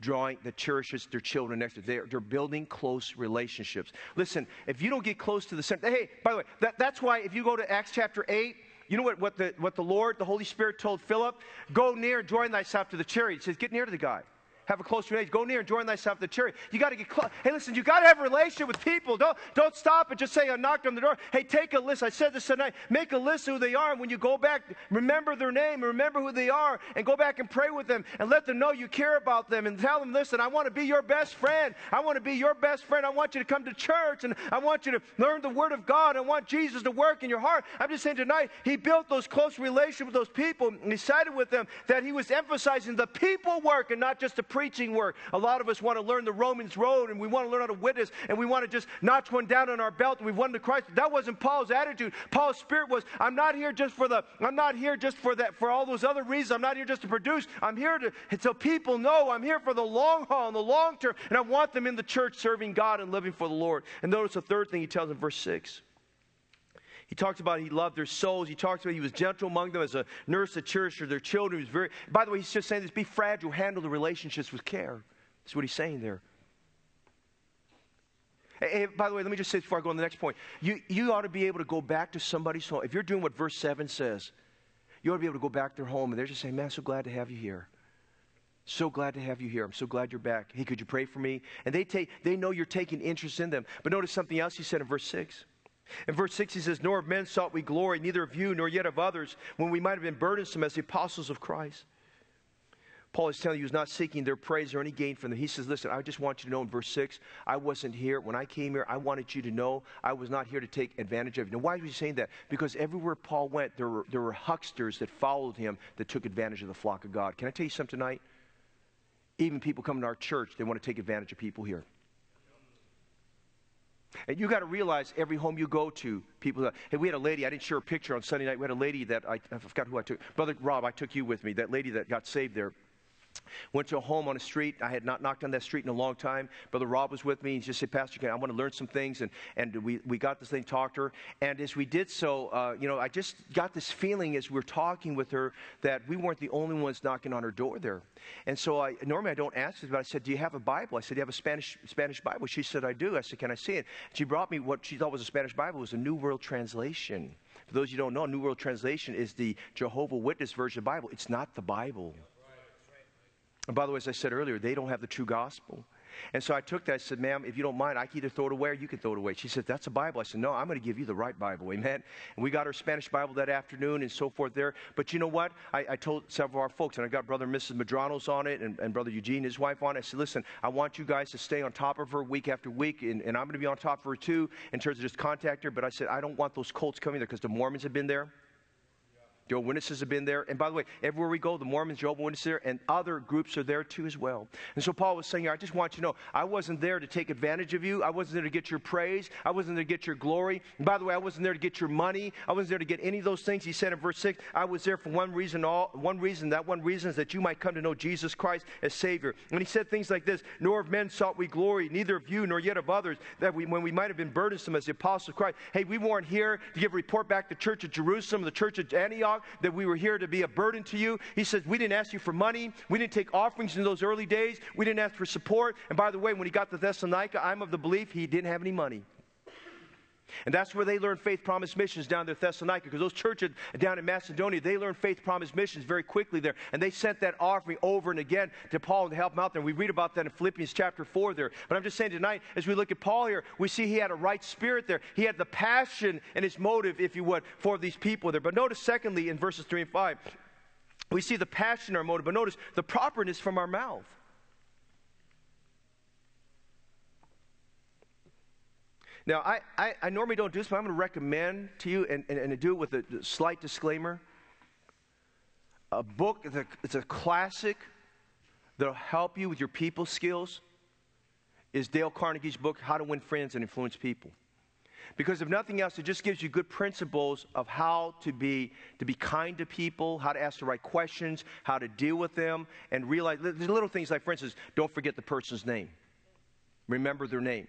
drawing that cherishes their children next to they're, they're building close relationships. Listen if you don't get close to the center hey by the way that, that's why if you go to acts chapter 8 you know what, what, the, what the lord the holy spirit told philip? Go near join thyself to the chariot. He says get near to the guy have a close relationship. Go near and join thyself to the church. You got to get close. Hey, listen, you got to have a relationship with people. Don't, don't stop and just say, I knocked on the door. Hey, take a list. I said this tonight. Make a list who they are. And when you go back, remember their name and remember who they are and go back and pray with them and let them know you care about them and tell them, listen, I want to be your best friend. I want to be your best friend. I want you to come to church and I want you to learn the Word of God. I want Jesus to work in your heart. I'm just saying tonight, he built those close relationships with those people and he sided with them that he was emphasizing the people work and not just the preaching work. A lot of us want to learn the Romans road and we want to learn how to witness and we want to just notch one down on our belt and we've won the Christ. That wasn't Paul's attitude. Paul's spirit was, I'm not here just for the, I'm not here just for that, for all those other reasons. I'm not here just to produce. I'm here to, so people know I'm here for the long haul and the long term. And I want them in the church serving God and living for the Lord. And notice the third thing he tells in verse 6. He talks about he loved their souls. He talks about he was gentle among them as a nurse that cherished their children. He was very, by the way, he's just saying this be fragile, handle the relationships with care. That's what he's saying there. Hey, by the way, let me just say before I go on the next point. You, you ought to be able to go back to somebody's home. If you're doing what verse 7 says, you ought to be able to go back to their home and they're just saying, Man, so glad to have you here. So glad to have you here. I'm so glad you're back. Hey, could you pray for me? And they take they know you're taking interest in them. But notice something else he said in verse 6. In verse 6, he says, Nor of men sought we glory, neither of you, nor yet of others, when we might have been burdensome as the apostles of Christ. Paul is telling you he's not seeking their praise or any gain from them. He says, Listen, I just want you to know in verse 6, I wasn't here. When I came here, I wanted you to know I was not here to take advantage of you. Now, why was he saying that? Because everywhere Paul went, there were, there were hucksters that followed him that took advantage of the flock of God. Can I tell you something tonight? Even people coming to our church, they want to take advantage of people here. And you got to realize every home you go to, people. Hey, we had a lady. I didn't share a picture on Sunday night. We had a lady that I, I forgot who I took. Brother Rob, I took you with me. That lady that got saved there. Went to a home on a street. I had not knocked on that street in a long time. Brother Rob was with me. He just said, Pastor, I want to learn some things. And, and we, we got this thing, talked to her. And as we did so, uh, you know, I just got this feeling as we were talking with her that we weren't the only ones knocking on her door there. And so I, normally I don't ask this, but I said, Do you have a Bible? I said, Do you have a Spanish, Spanish Bible? She said, I do. I said, Can I see it? She brought me what she thought was a Spanish Bible. It was a New World Translation. For those you don't know, New World Translation is the Jehovah Witness version of the Bible. It's not the Bible. And by the way, as I said earlier, they don't have the true gospel. And so I took that. I said, ma'am, if you don't mind, I can either throw it away or you can throw it away. She said, that's a Bible. I said, no, I'm going to give you the right Bible. Amen. And we got our Spanish Bible that afternoon and so forth there. But you know what? I, I told several of our folks, and I got Brother and Mrs. Madranos on it and, and Brother Eugene, his wife, on it. I said, listen, I want you guys to stay on top of her week after week, and, and I'm going to be on top of her too in terms of just contact her. But I said, I don't want those cults coming there because the Mormons have been there. Jehovah's Witnesses have been there. And by the way, everywhere we go, the Mormons, Jehovah's Witnesses there, and other groups are there too as well. And so Paul was saying, I just want you to know, I wasn't there to take advantage of you. I wasn't there to get your praise. I wasn't there to get your glory. And by the way, I wasn't there to get your money. I wasn't there to get any of those things. He said in verse 6, I was there for one reason, all one reason. That one reason is that you might come to know Jesus Christ as Savior. And he said things like this, nor of men sought we glory, neither of you nor yet of others, that we, when we might have been burdensome as the apostles of Christ. Hey, we weren't here to give a report back to the church of Jerusalem, the church of Antioch, that we were here to be a burden to you. He says, We didn't ask you for money. We didn't take offerings in those early days. We didn't ask for support. And by the way, when he got to Thessalonica, I'm of the belief he didn't have any money. And that's where they learned faith promise missions down there Thessalonica, because those churches down in Macedonia, they learned faith promise missions very quickly there. And they sent that offering over and again to Paul to help him out there. And we read about that in Philippians chapter 4 there. But I'm just saying tonight, as we look at Paul here, we see he had a right spirit there. He had the passion and his motive, if you would, for these people there. But notice, secondly, in verses 3 and 5, we see the passion our motive. But notice the properness from our mouth. Now, I, I, I, normally don't do this, but I'm going to recommend to you, and, and, and do it with a slight disclaimer. A book, it's a, it's a classic that'll help you with your people skills, is Dale Carnegie's book, How to Win Friends and Influence People. Because if nothing else, it just gives you good principles of how to be, to be kind to people, how to ask the right questions, how to deal with them, and realize there's little things like, for instance, don't forget the person's name. Remember their name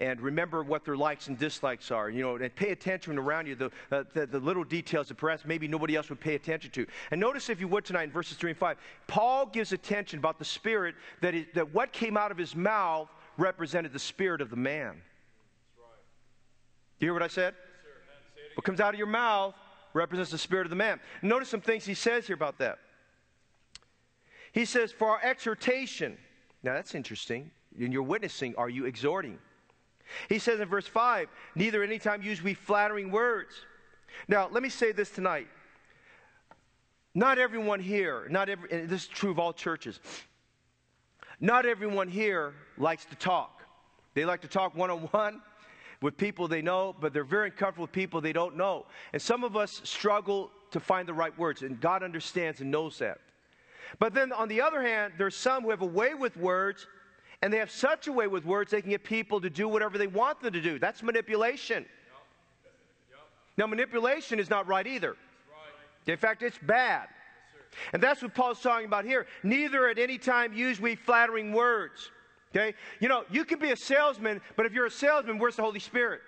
and remember what their likes and dislikes are, you know, and pay attention around you, the, uh, the, the, little details that perhaps maybe nobody else would pay attention to. And notice, if you would, tonight in verses 3 and 5, Paul gives attention about the spirit that, is, that what came out of his mouth represented the spirit of the man. You hear what I said? What comes out of your mouth represents the spirit of the man. Notice some things he says here about that. He says, For our exhortation, Now that's interesting. In your witnessing, are you exhorting? He says in verse 5, neither anytime use we flattering words. Now, let me say this tonight. Not everyone here, not every, and this is true of all churches, not everyone here likes to talk. They like to talk one on one with people they know, but they're very uncomfortable with people they don't know. And some of us struggle to find the right words, and God understands and knows that. But then on the other hand, there's some who have a way with words, and they have such a way with words they can get people to do whatever they want them to do. That's manipulation. Yep. Yep. Now, manipulation is not right either. Right. In fact, it's bad. Yes, and that's what Paul's talking about here. Neither at any time use we flattering words. Okay? You know, you can be a salesman, but if you're a salesman, where's the Holy Spirit?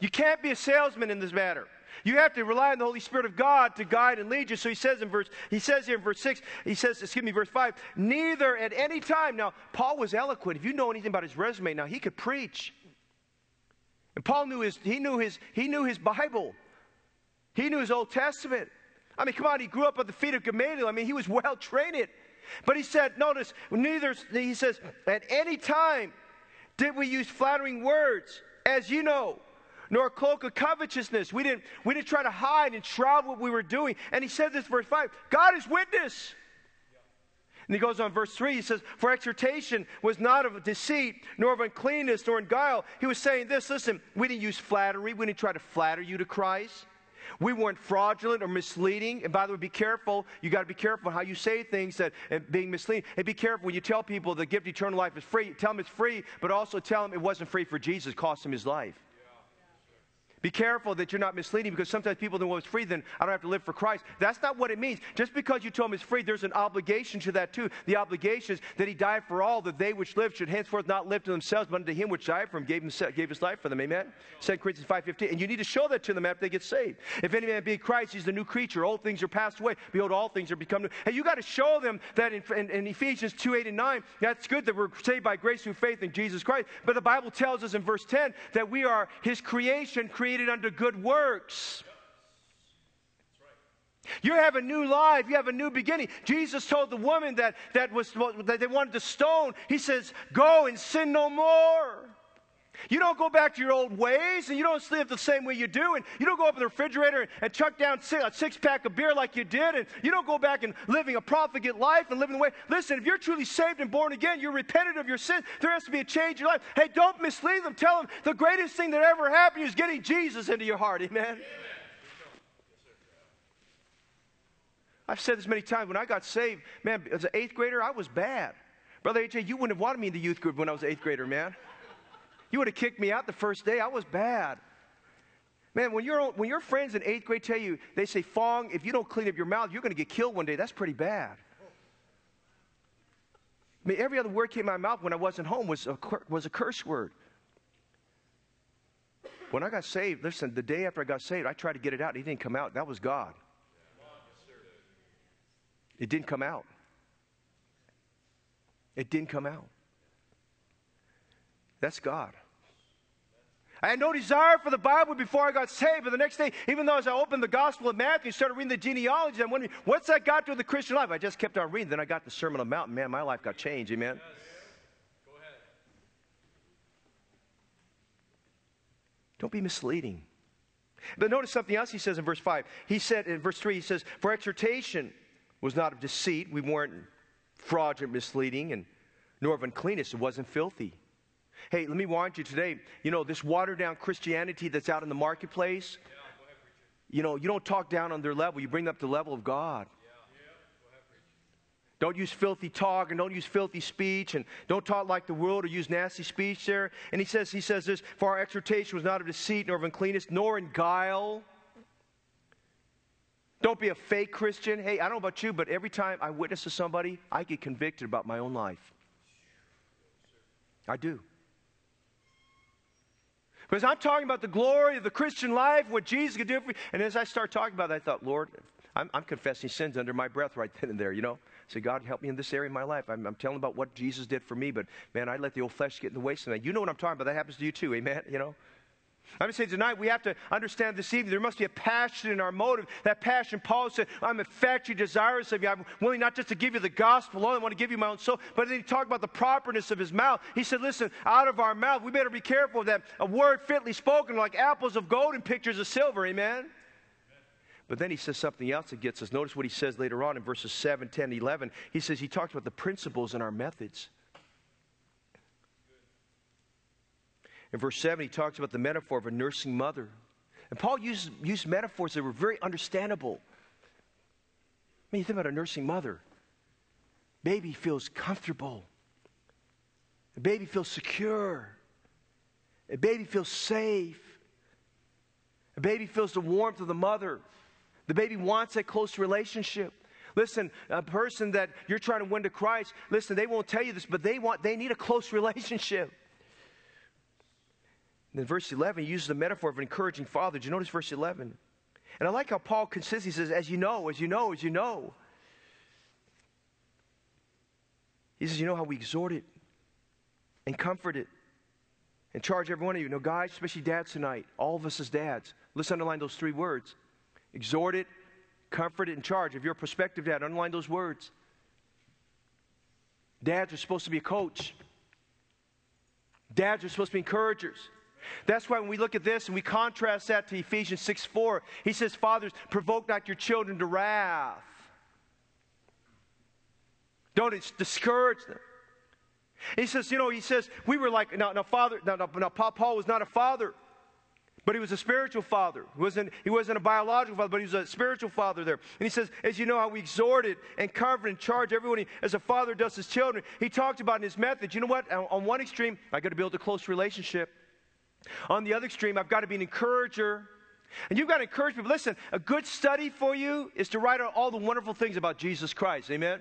You can't be a salesman in this matter. You have to rely on the Holy Spirit of God to guide and lead you. So he says in verse, he says here in verse 6, he says, excuse me, verse 5, neither at any time. Now, Paul was eloquent. If you know anything about his resume, now he could preach. And Paul knew his, he knew his, he knew his Bible. He knew his Old Testament. I mean, come on, he grew up at the feet of Gamaliel. I mean, he was well trained. But he said, notice, neither, he says, at any time did we use flattering words, as you know, nor a cloak of covetousness. We didn't, we didn't try to hide and shroud what we were doing. And he said this, verse 5 God is witness. And he goes on, verse 3, he says, For exhortation was not of deceit, nor of uncleanness, nor in guile. He was saying this listen, we didn't use flattery, we didn't try to flatter you to Christ. We weren't fraudulent or misleading. And by the way, be careful. You got to be careful how you say things that and being misleading. And be careful when you tell people the gift of eternal life is free. Tell them it's free, but also tell them it wasn't free for Jesus. Cost him his life. Be careful that you're not misleading because sometimes people think, it's free, then I don't have to live for Christ. That's not what it means. Just because you told them it's free, there's an obligation to that too. The obligation is that He died for all, that they which live should henceforth not live to themselves, but unto Him which died for them, gave, him, gave His life for them. Amen? 2 Corinthians 5.15. And you need to show that to them after they get saved. If any man be Christ, he's the new creature. Old things are passed away. Behold, all things are become new. And you got to show them that in, in, in Ephesians 2, 8, and 9, that's good that we're saved by grace through faith in Jesus Christ. But the Bible tells us in verse 10 that we are His creation created unto good works. You have a new life. You have a new beginning. Jesus told the woman that, that, was, that they wanted to stone, He says, Go and sin no more. You don't go back to your old ways and you don't live the same way you do. And you don't go up in the refrigerator and chuck down a six pack of beer like you did. And you don't go back and living a profligate life and living the way. Listen, if you're truly saved and born again, you're repentant of your sin. there has to be a change in your life. Hey, don't mislead them. Tell them the greatest thing that ever happened is getting Jesus into your heart. Amen. Amen. I've said this many times. When I got saved, man, as an eighth grader, I was bad. Brother AJ, you wouldn't have wanted me in the youth group when I was an eighth grader, man. You would have kicked me out the first day. I was bad. Man, when, you when your friends in eighth grade tell you, they say, Fong, if you don't clean up your mouth, you're going to get killed one day, that's pretty bad. I mean, every other word came out of my mouth when I wasn't home was a, was a curse word. When I got saved, listen, the day after I got saved, I tried to get it out. It didn't come out. That was God. It didn't come out. It didn't come out. That's God. I had no desire for the Bible before I got saved, but the next day, even though as I opened the Gospel of Matthew and started reading the genealogy, I'm wondering, what's that got to do with the Christian life? I just kept on reading. Then I got the Sermon on the Mount, man, my life got changed. Amen. Yes. Go ahead. Don't be misleading. But notice something else he says in verse 5. He said in verse 3, he says, For exhortation was not of deceit. We weren't fraudulent, misleading, and nor of uncleanness. It wasn't filthy. Hey, let me warn you today, you know, this watered down Christianity that's out in the marketplace, yeah, ahead, you know, you don't talk down on their level, you bring up the level of God. don't use filthy talk and don't use filthy speech and don't talk like the world or use nasty speech there. And he says, he says this, for our exhortation was not of deceit nor of uncleanness nor in guile. Don't be a fake Christian. Hey, I don't know about you, but every time I witness to somebody, I get convicted about my own life. I do. Because I'm talking about the glory of the Christian life, what Jesus could do for me. And as I start talking about it, I thought, Lord, I'm, I'm confessing sins under my breath right then and there, you know. Say, God, help me in this area of my life. I'm, I'm, telling about what Jesus did for me, but man, I let the old flesh get in the way. So you know what I'm talking about. That happens to you too, amen? You know? I'm to tonight we have to understand this evening there must be a passion in our motive. That passion, Paul said, I'm infatuated, desirous of you. I'm willing not just to give you the gospel, I want to give you my own soul. But then he talked about the properness of his mouth. He said, Listen, out of our mouth, we better be careful that. A word fitly spoken, like apples of gold and pictures of silver. Amen? But then he says something else that gets us. Notice what he says later on in verses 7, 10, 11. He says, He talks about the principles and our methods. In verse 7, he talks about the metaphor of a nursing mother. And Paul used, used metaphors that were very understandable. I mean, you think about a nursing mother. Baby feels comfortable. The baby feels secure. A baby feels safe. A baby feels the warmth of the mother. The baby wants a close relationship. Listen, a person that you're trying to win to Christ, listen, they won't tell you this, but they want they need a close relationship. Then verse 11 he uses the metaphor of an encouraging father. Did you notice verse 11? And I like how Paul consists. He says, as you know, as you know, as you know. He says, you know how we exhort it and comfort it and charge every one of you. No, guys, especially dads tonight, all of us as dads, let's underline those three words. Exhort it, comfort it, and charge. If you're a prospective dad, underline those words. Dads are supposed to be a coach. Dads are supposed to be encouragers. That's why when we look at this and we contrast that to Ephesians 6 4, he says, Fathers, provoke not your children to wrath. Don't discourage them. He says, you know, he says, we were like, now, now father, now, now, now Paul was not a father, but he was a spiritual father. He wasn't, he wasn't a biological father, but he was a spiritual father there. And he says, as you know how we exhorted and comfort and charged everyone as a father does his children. He talked about in his method, you know what? On one extreme, I got to build a close relationship. On the other extreme, I've got to be an encourager. And you've got to encourage people. Listen, a good study for you is to write out all the wonderful things about Jesus Christ. Amen?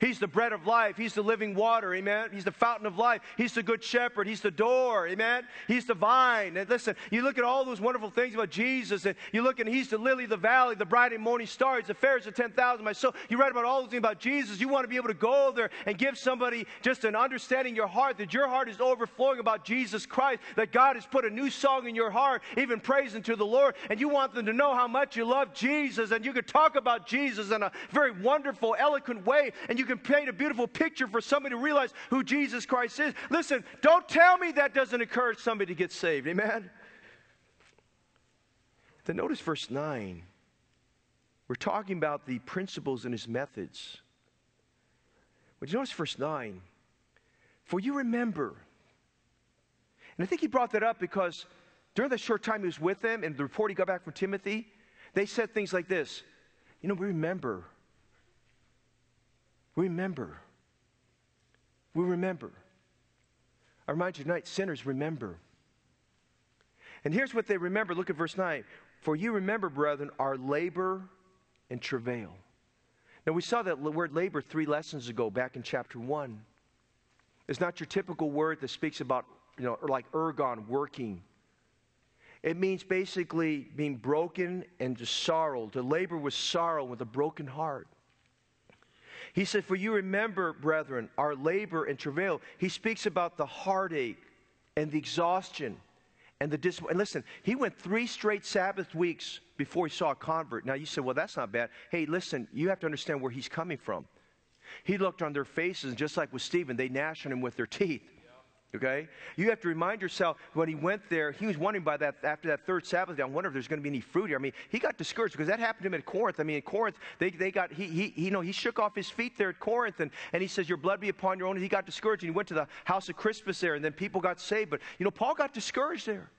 He's the bread of life. He's the living water. Amen. He's the fountain of life. He's the good shepherd. He's the door. Amen. He's the vine. And listen, you look at all those wonderful things about Jesus, and you look and he's the lily of the valley, the bright and morning star. He's the fairest of 10,000. My soul. You write about all those things about Jesus. You want to be able to go there and give somebody just an understanding in your heart that your heart is overflowing about Jesus Christ, that God has put a new song in your heart, even praising to the Lord. And you want them to know how much you love Jesus, and you could talk about Jesus in a very wonderful, eloquent way. And you you can paint a beautiful picture for somebody to realize who Jesus Christ is. Listen, don't tell me that doesn't encourage somebody to get saved. Amen? Then notice verse 9. We're talking about the principles and his methods. But you notice verse 9. For you remember. And I think he brought that up because during the short time he was with them and the report he got back from Timothy, they said things like this You know, we remember Remember. We remember. I remind you tonight, sinners remember. And here's what they remember. Look at verse 9. For you remember, brethren, our labor and travail. Now, we saw that word labor three lessons ago back in chapter 1. It's not your typical word that speaks about, you know, like ergon, working. It means basically being broken and to sorrow, to labor with sorrow, with a broken heart. He said, For you remember, brethren, our labor and travail. He speaks about the heartache and the exhaustion and the dis. And listen, he went three straight Sabbath weeks before he saw a convert. Now you say, Well, that's not bad. Hey, listen, you have to understand where he's coming from. He looked on their faces, and just like with Stephen, they gnashed on him with their teeth. Okay? You have to remind yourself when he went there, he was wondering by that after that third Sabbath day, I wonder if there's going to be any fruit here. I mean, he got discouraged because that happened to him at Corinth. I mean, in Corinth, they, they got he, he you know he shook off his feet there at Corinth and, and he says, Your blood be upon your own. And he got discouraged and he went to the house of Crispus there, and then people got saved. But you know, Paul got discouraged there.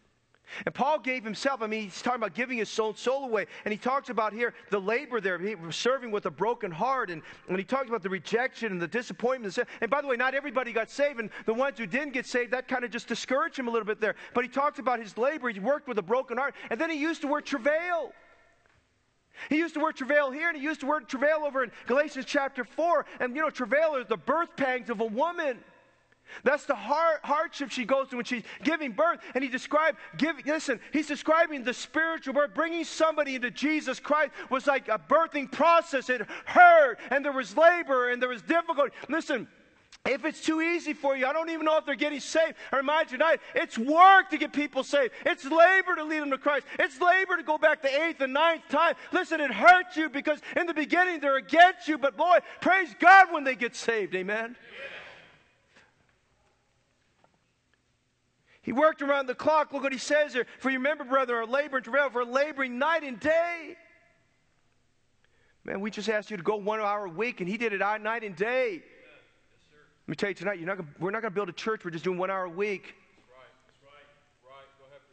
And Paul gave himself, I mean, he's talking about giving his soul, soul away. And he talks about here the labor there, serving with a broken heart. And, and he talks about the rejection and the disappointment. And by the way, not everybody got saved. And the ones who didn't get saved, that kind of just discouraged him a little bit there. But he talked about his labor. He worked with a broken heart. And then he used the word travail. He used the word travail here, and he used the word travail over in Galatians chapter 4. And you know, travail is the birth pangs of a woman. That's the hard, hardship she goes through when she's giving birth. And he described, give, listen, he's describing the spiritual birth. Bringing somebody into Jesus Christ was like a birthing process. It hurt, and there was labor, and there was difficulty. Listen, If it's too easy for you, I don't even know if they're getting saved. I remind you tonight, it's work to get people saved. It's labor to lead them to Christ. It's labor to go back the eighth and ninth time. Listen, it hurts you because in the beginning they're against you, but boy, praise God when they get saved. Amen. He worked around the clock. Look what he says here. For you remember, brother, our labor and travail, for laboring night and day. Man, we just asked you to go one hour a week, and he did it night and day. Let me tell you tonight, not gonna, we're not going to build a church. We're just doing one hour a week. That's right. That's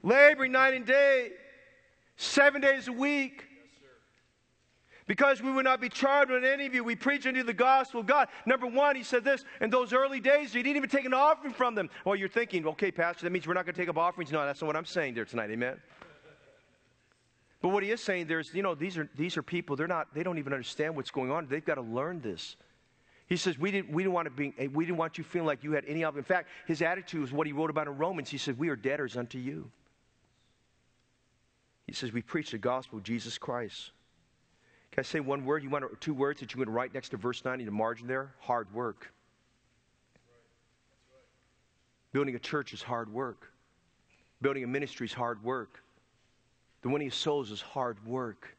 right. Right. Laboring night and day, seven days a week. Because we would not be charged with any of you, we preach unto you the gospel of God. Number one, he said this in those early days, you didn't even take an offering from them. Well, you're thinking, okay, Pastor, that means we're not going to take up offerings. No, that's not what I'm saying there tonight. Amen. But what he is saying there is, you know, these are, these are people, they're not, they don't even understand what's going on. They've got to learn this. He says, we didn't, we didn't want to be, eh, we didn't want you feeling like you had any of In fact, his attitude was what he wrote about in Romans. He said, we are debtors unto you. He says, we preach the gospel of Jesus Christ. Can I say one word? You want two words that you to write next to verse 9 in the margin there? Hard work. Building a church is hard work. Building a ministry is hard work. The winning of souls is hard work.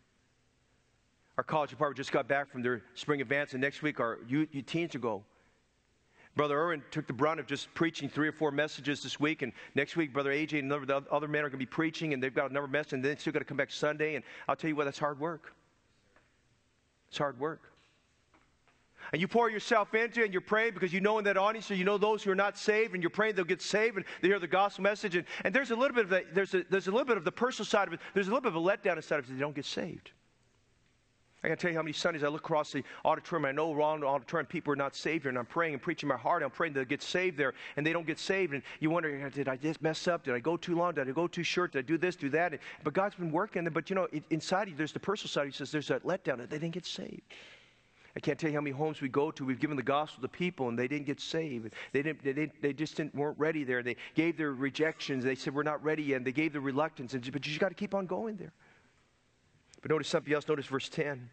Our college department just got back from their spring advance, and next week our youth, youth teens will go. Brother Irwin took the brunt of just preaching three or four messages this week, and next week, Brother AJ and the other men are going to be preaching, and they've got a number of messages, and then still got to come back Sunday. And I'll tell you what, that's hard work. It's hard work. And you pour yourself into it and you're praying because you know in that audience, you know those who are not saved, and you're praying they'll get saved and they hear the gospel message. And, and there's a little bit of the, there's a, there's a little bit of the personal side of it. There's a little bit of a letdown inside of it. They don't get saved. I can tell you how many Sundays I look across the auditorium. I know around the auditorium people are not saved here, and I'm praying and preaching my heart. I'm praying they'll get saved there, and they don't get saved. And you wonder, did I just mess up? Did I go too long? Did I go too short? Did I do this, do that? But God's been working. But you know, inside you, there's the personal side. He says there's that letdown. And they didn't get saved. I can't tell you how many homes we go to. We've given the gospel to people, and they didn't get saved. They didn't. They, didn't, they just didn't, weren't ready there. They gave their rejections. They said we're not ready. And they gave the reluctance. But you just got to keep on going there. But notice something else. Notice verse ten.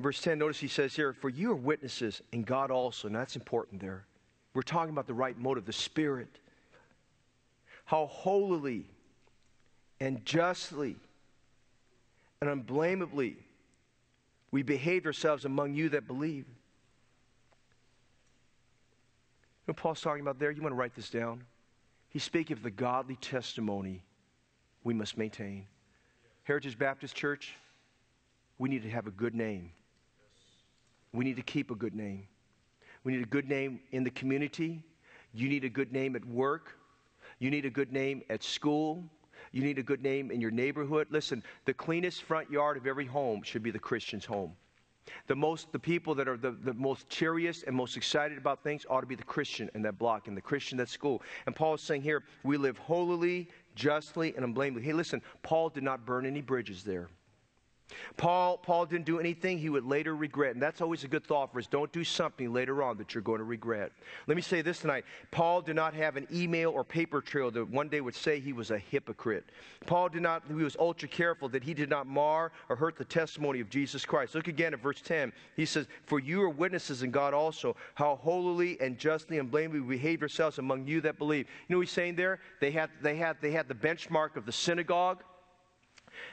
Verse 10, notice he says here, For you are witnesses, and God also. And that's important there. We're talking about the right motive, the Spirit. How holily and justly and unblameably we behave ourselves among you that believe. You know Paul's talking about there? You want to write this down? He's speaking of the godly testimony we must maintain. Heritage Baptist Church, we need to have a good name. We need to keep a good name. We need a good name in the community. You need a good name at work. You need a good name at school. You need a good name in your neighborhood. Listen, the cleanest front yard of every home should be the Christian's home. The most, the people that are the, the most cheeriest and most excited about things ought to be the Christian in that block and the Christian at school. And Paul is saying here, we live holily, justly, and unblameably. Hey, listen, Paul did not burn any bridges there. Paul, Paul didn't do anything he would later regret. And that's always a good thought for us. Don't do something later on that you're going to regret. Let me say this tonight. Paul did not have an email or paper trail that one day would say he was a hypocrite. Paul did not, he was ultra careful that he did not mar or hurt the testimony of Jesus Christ. Look again at verse 10. He says, For you are witnesses in God also, how holily and justly and blameably we behave yourselves among you that believe. You know what he's saying there? They had, they had, they had the benchmark of the synagogue.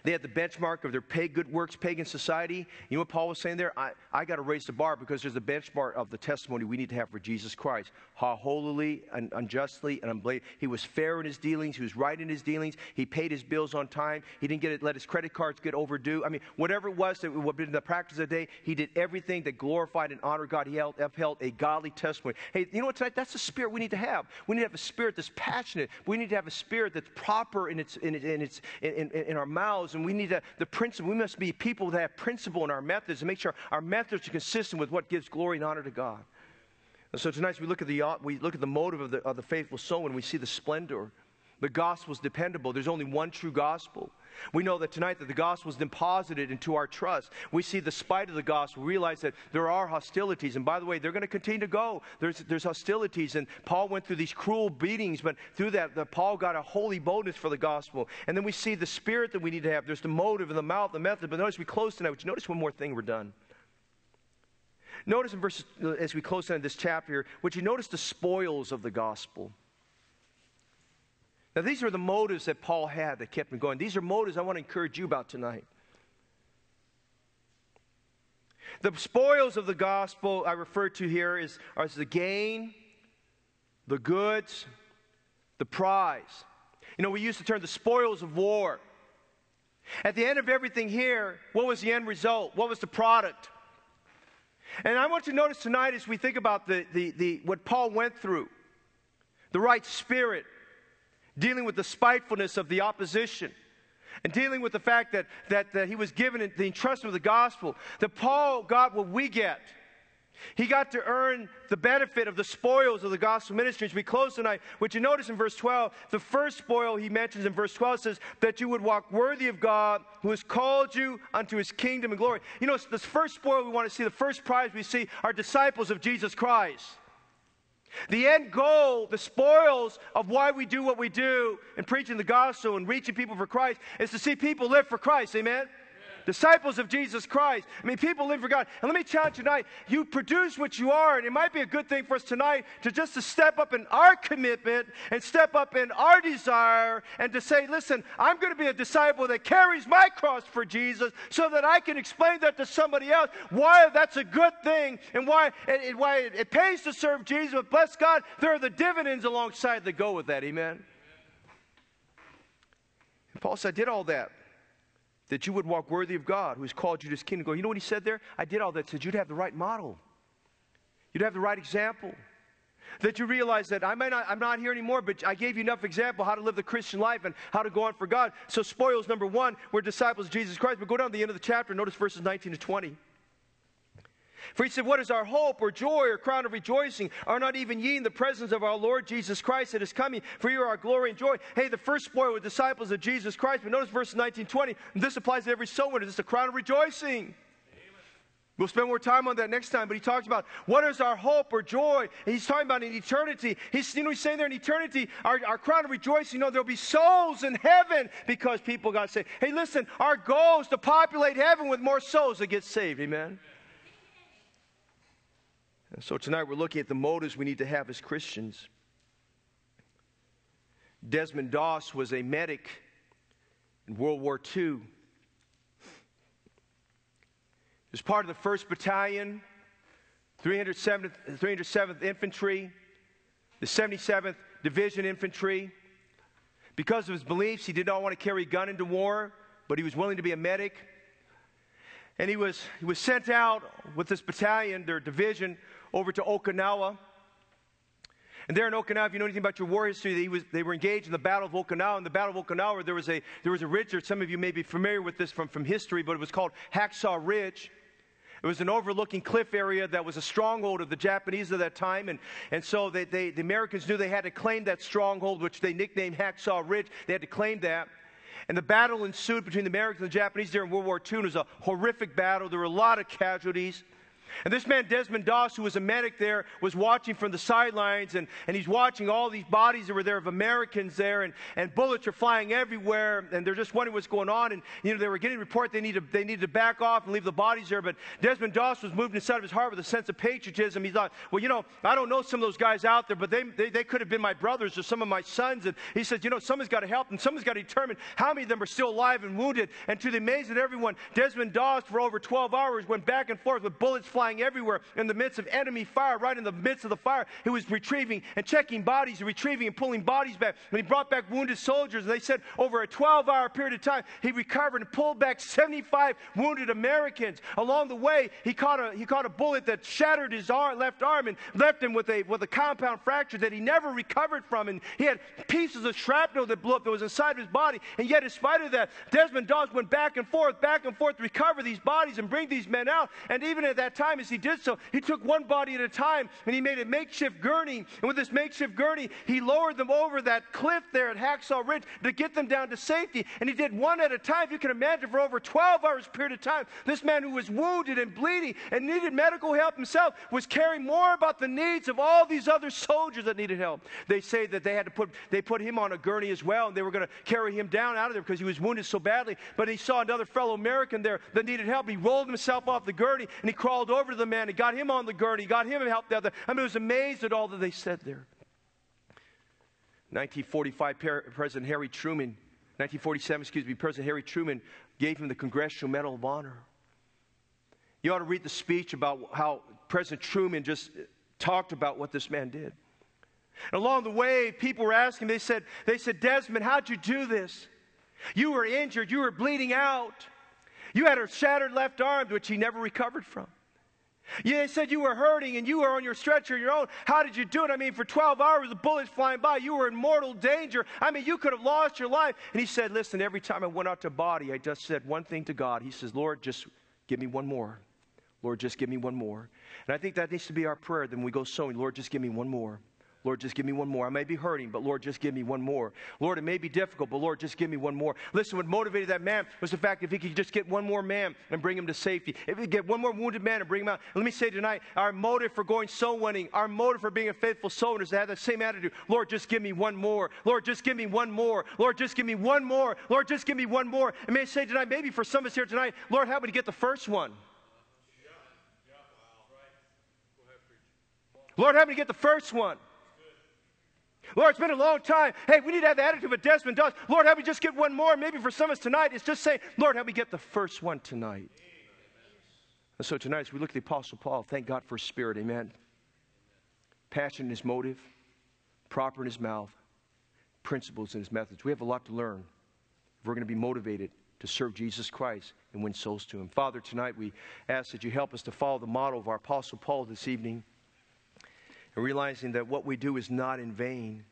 They had the benchmark of their pay, good works pagan society. You know what Paul was saying there? I, I got to raise the bar because there's a benchmark of the testimony we need to have for Jesus Christ. How holily and unjustly and unblamed. He was fair in his dealings. He was right in his dealings. He paid his bills on time. He didn't get it, let his credit cards get overdue. I mean, whatever it was that would be in the practice of the day, he did everything that glorified and honored God. He held, upheld a godly testimony. Hey, you know what tonight? That's the spirit we need to have. We need to have a spirit that's passionate. We need to have a spirit that's proper in its in, in its in, in, in our mouths and we need to, the principle. We must be people that have principle in our methods and make sure our methods are consistent with what gives glory and honor to God. And so tonight we look at the uh, we look at the motive of the, of the faithful soul and we see the splendor. The gospel is dependable. There's only one true gospel. We know that tonight that the gospel is deposited into our trust. We see the spite of the gospel, realize that there are hostilities. And by the way, they're going to continue to go. There's, there's hostilities. And Paul went through these cruel beatings, but through that, the, Paul got a holy boldness for the gospel. And then we see the spirit that we need to have. There's the motive and the mouth, the method. But notice we close tonight. Would you notice one more thing we're done? Notice in verse, as we close on this chapter, would you notice the spoils of the gospel? Now, these are the motives that Paul had that kept him going. These are motives I want to encourage you about tonight. The spoils of the gospel I refer to here is, are the gain, the goods, the prize. You know, we used to term the spoils of war. At the end of everything here, what was the end result? What was the product? And I want you to notice tonight as we think about the, the, the, what Paul went through, the right spirit, dealing with the spitefulness of the opposition, and dealing with the fact that, that, that he was given the entrustment of the gospel, that Paul got what we get. He got to earn the benefit of the spoils of the gospel ministry. As we close tonight, what you notice in verse 12, the first spoil he mentions in verse 12 says that you would walk worthy of God who has called you unto his kingdom and glory. You know, this first spoil we want to see, the first prize we see are disciples of Jesus Christ. The end goal, the spoils of why we do what we do in preaching the gospel and reaching people for Christ is to see people live for Christ. Amen? Disciples of Jesus Christ. I mean, people live for God. And let me challenge you tonight, you produce what you are, and it might be a good thing for us tonight to just to step up in our commitment and step up in our desire and to say, listen, I'm going to be a disciple that carries my cross for Jesus so that I can explain that to somebody else, why that's a good thing and why it why it, it pays to serve Jesus. But bless God, there are the dividends alongside that go with that. Amen. Paul said, I did all that that you would walk worthy of God who has called you to his kingdom. Go, you know what he said there? I did all that so you'd have the right model. You'd have the right example. That you realize that I might not, I'm not here anymore, but I gave you enough example how to live the Christian life and how to go on for God. So spoils number one, we're disciples of Jesus Christ. But go down to the end of the chapter, notice verses 19 to 20. For he said, What is our hope or joy or crown of rejoicing? Are not even ye in the presence of our Lord Jesus Christ that is coming? For you are our glory and joy. Hey, the first spoil were disciples of Jesus Christ. But notice verse 19, 20. this applies to every soul is a crown of rejoicing. We'll spend more time on that next time, but he talks about what is our hope or joy. And he's talking about in eternity. He's, you know, he's saying there in eternity, our, our crown of rejoicing, you know, there'll be souls in heaven because people got saved. Hey, listen, our goal is to populate heaven with more souls that get saved. Amen. And so tonight we're looking at the motives we need to have as Christians. Desmond Doss was a medic in World War II. He was part of the 1st Battalion, 307th, 307th Infantry, the 77th Division Infantry. Because of his beliefs, he did not want to carry a gun into war, but he was willing to be a medic. And he was, he was sent out with this battalion, their division, over to Okinawa. And there in Okinawa, if you know anything about your war history, they, was, they were engaged in the Battle of Okinawa. In the Battle of Okinawa, there was a, there was a ridge there. Some of you may be familiar with this from, from history, but it was called Hacksaw Ridge. It was an overlooking cliff area that was a stronghold of the Japanese at that time. And, and so they, they, the Americans knew they had to claim that stronghold, which they nicknamed Hacksaw Ridge. They had to claim that. And the battle ensued between the Americans and the Japanese during World War II. It was a horrific battle. There were a lot of casualties. And this man, Desmond Doss, who was a medic there, was watching from the sidelines, and, and he's watching all these bodies that were there of Americans there, and, and bullets are flying everywhere, and they're just wondering what's going on. And, you know, they were getting a report they needed, they needed to back off and leave the bodies there, but Desmond Doss was moved inside of his heart with a sense of patriotism. He thought, well, you know, I don't know some of those guys out there, but they, they, they could have been my brothers or some of my sons. And he said, you know, someone's got to help them. Someone's got to determine how many of them are still alive and wounded. And to the amazement of everyone, Desmond Doss, for over 12 hours, went back and forth with bullets flying everywhere in the midst of enemy fire, right in the midst of the fire. He was retrieving and checking bodies and retrieving and pulling bodies back. And he brought back wounded soldiers. And they said over a 12 hour period of time, he recovered and pulled back 75 wounded Americans. Along the way, he caught a, he caught a bullet that shattered his arm, left arm and left him with a, with a compound fracture that he never recovered from. And he had pieces of shrapnel that blew up that was inside of his body. And yet, in spite of that, Desmond Doss went back and forth, back and forth to recover these bodies and bring these men out. And even at that time, as he did so, he took one body at a time and he made a makeshift gurney. And with this makeshift gurney, he lowered them over that cliff there at Hacksaw Ridge to get them down to safety. And he did one at a time. You can imagine for over 12 hours period of time, this man who was wounded and bleeding and needed medical help himself was caring more about the needs of all these other soldiers that needed help. They say that they had to put they put him on a gurney as well, and they were going to carry him down out of there because he was wounded so badly. But he saw another fellow American there that needed help. He rolled himself off the gurney and he crawled over over to the man and got him on the gurney, got him helped out there. I mean, I was amazed at all that they said there. 1945, President Harry Truman, 1947, excuse me, President Harry Truman gave him the Congressional Medal of Honor. You ought to read the speech about how President Truman just talked about what this man did. And along the way, people were asking, they said, they said, Desmond, how'd you do this? You were injured, you were bleeding out. You had a shattered left arm, which he never recovered from. You said you were hurting and you were on your stretcher your own. How did you do it? I mean, for 12 hours, the bullets flying by, you were in mortal danger. I mean, you could have lost your life. And he said, Listen, every time I went out to body, I just said one thing to God. He says, Lord, just give me one more. Lord, just give me one more. And I think that needs to be our prayer. Then we go sowing, Lord, just give me one more. Lord, just give me one more. I may be hurting, but Lord, just give me one more. Lord, it may be difficult, but Lord, just give me one more. Listen, what motivated that man was the fact if he could just get one more man and bring him to safety, if he could get one more wounded man and bring him out. Let me say tonight, our motive for going soul winning, our motive for being a faithful soul winner is to have that same attitude. Lord, just give me one more. Lord, just give me one more. Lord, just give me one more. Lord, just give me one more. And may I say tonight, maybe for some of us here tonight, Lord, help me to get the first one? Lord, help me to get the first one. Lord, it's been a long time. Hey, we need to have the attitude of Desmond Doss. Lord, help me just get one more. Maybe for some of us tonight, it's just saying, Lord, help me get the first one tonight. And so tonight, as we look at the Apostle Paul, thank God for his spirit. Amen. Passion in his motive, proper in his mouth, principles in his methods. We have a lot to learn if we're going to be motivated to serve Jesus Christ and win souls to him. Father, tonight we ask that you help us to follow the model of our Apostle Paul this evening and realizing that what we do is not in vain.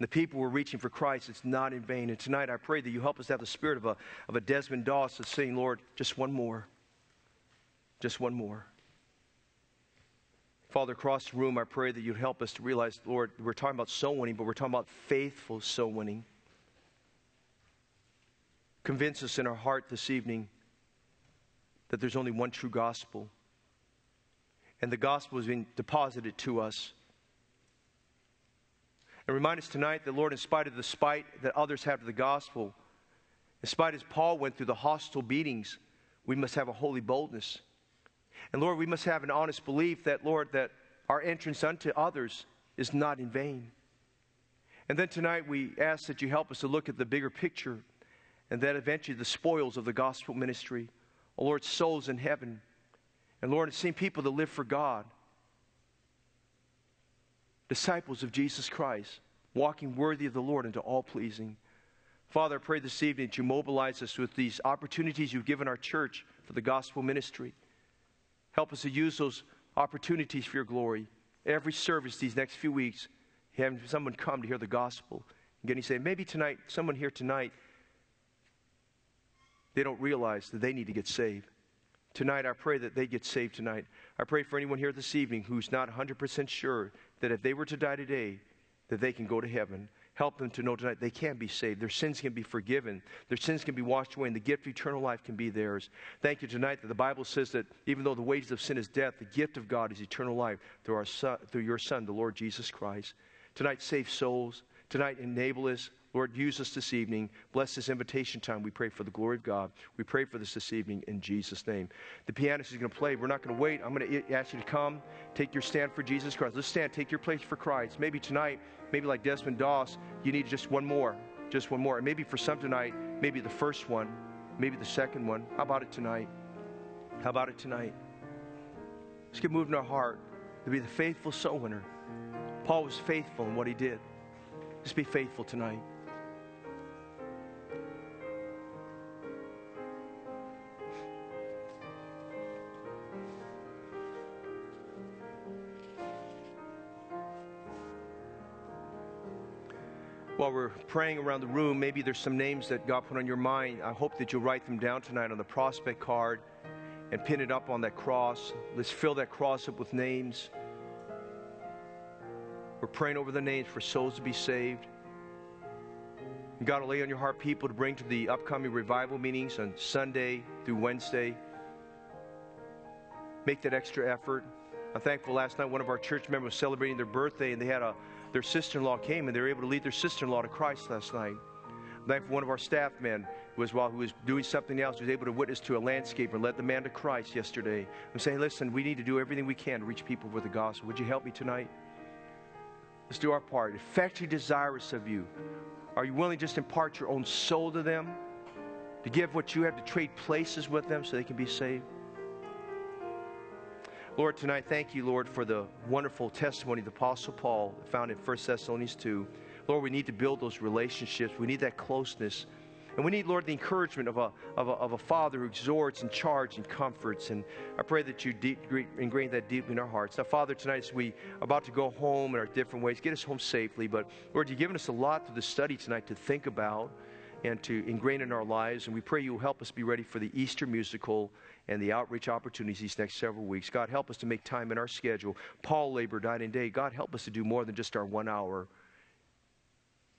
The people we're reaching for Christ, it's not in vain. And tonight I pray that you help us have the spirit of a, of a Desmond Doss of saying, Lord, just one more. Just one more. Father, across the room, I pray that you'd help us to realize, Lord, we're talking about soul winning, but we're talking about faithful soul winning. Convince us in our heart this evening that there's only one true gospel and the gospel is being deposited to us. And remind us tonight that, Lord, in spite of the spite that others have to the gospel, in spite as Paul went through the hostile beatings, we must have a holy boldness. And Lord, we must have an honest belief that, Lord, that our entrance unto others is not in vain. And then tonight we ask that you help us to look at the bigger picture and that eventually the spoils of the gospel ministry. Oh Lord, souls in heaven and Lord, I've seen people that live for God, disciples of Jesus Christ, walking worthy of the Lord and to all pleasing. Father, I pray this evening that you mobilize us with these opportunities you've given our church for the gospel ministry. Help us to use those opportunities for your glory. Every service these next few weeks, having someone come to hear the gospel. Again, you say, maybe tonight, someone here tonight, they don't realize that they need to get saved tonight, I pray that they get saved tonight. I pray for anyone here this evening who's not 100% sure that if they were to die today, that they can go to heaven. Help them to know tonight they can be saved. Their sins can be forgiven. Their sins can be washed away, and the gift of eternal life can be theirs. Thank you tonight that the Bible says that even though the wages of sin is death, the gift of God is eternal life through, our son, through your Son, the Lord Jesus Christ. Tonight, save souls. Tonight, enable us Lord, use us this evening. Bless this invitation time. We pray for the glory of God. We pray for this this evening in Jesus' name. The pianist is going to play. We're not going to wait. I'm going to ask you to come, take your stand for Jesus Christ. Let's stand, take your place for Christ. Maybe tonight, maybe like Desmond Doss, you need just one more. Just one more. And maybe for some tonight, maybe the first one, maybe the second one. How about it tonight? How about it tonight? Let's get moved in our heart to be the faithful soul winner. Paul was faithful in what he did. Just be faithful tonight. We're praying around the room, maybe there's some names that God put on your mind. I hope that you'll write them down tonight on the prospect card and pin it up on that cross. Let's fill that cross up with names. We're praying over the names for souls to be saved. God will lay on your heart people to bring to the upcoming revival meetings on Sunday through Wednesday. Make that extra effort. I'm thankful last night one of our church members was celebrating their birthday and they had a their sister in law came and they were able to lead their sister in law to Christ last night. Thank one of our staff men was while who was doing something else he was able to witness to a landscaper and led the man to Christ yesterday. I'm saying, listen, we need to do everything we can to reach people with the gospel. Would you help me tonight? Let's do our part. Effectually desirous of you. Are you willing to just impart your own soul to them? To give what you have to trade places with them so they can be saved? Lord, tonight, thank you, Lord, for the wonderful testimony of the Apostle Paul found in 1 Thessalonians 2. Lord, we need to build those relationships. We need that closeness. And we need, Lord, the encouragement of a, of a, of a father who exhorts and charges and comforts. And I pray that you deep, ingrain that deep in our hearts. Now, Father, tonight as we about to go home in our different ways, get us home safely. But, Lord, you've given us a lot through the study tonight to think about and to ingrain in our lives. And we pray you will help us be ready for the Easter musical and the outreach opportunities these next several weeks. God, help us to make time in our schedule. Paul labored night and day. God, help us to do more than just our one hour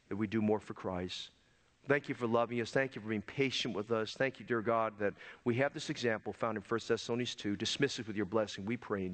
that we do more for Christ. Thank you for loving us. Thank you for being patient with us. Thank you, dear God, that we have this example found in 1 Thessalonians 2. Dismiss it with your blessing. We pray in Jesus.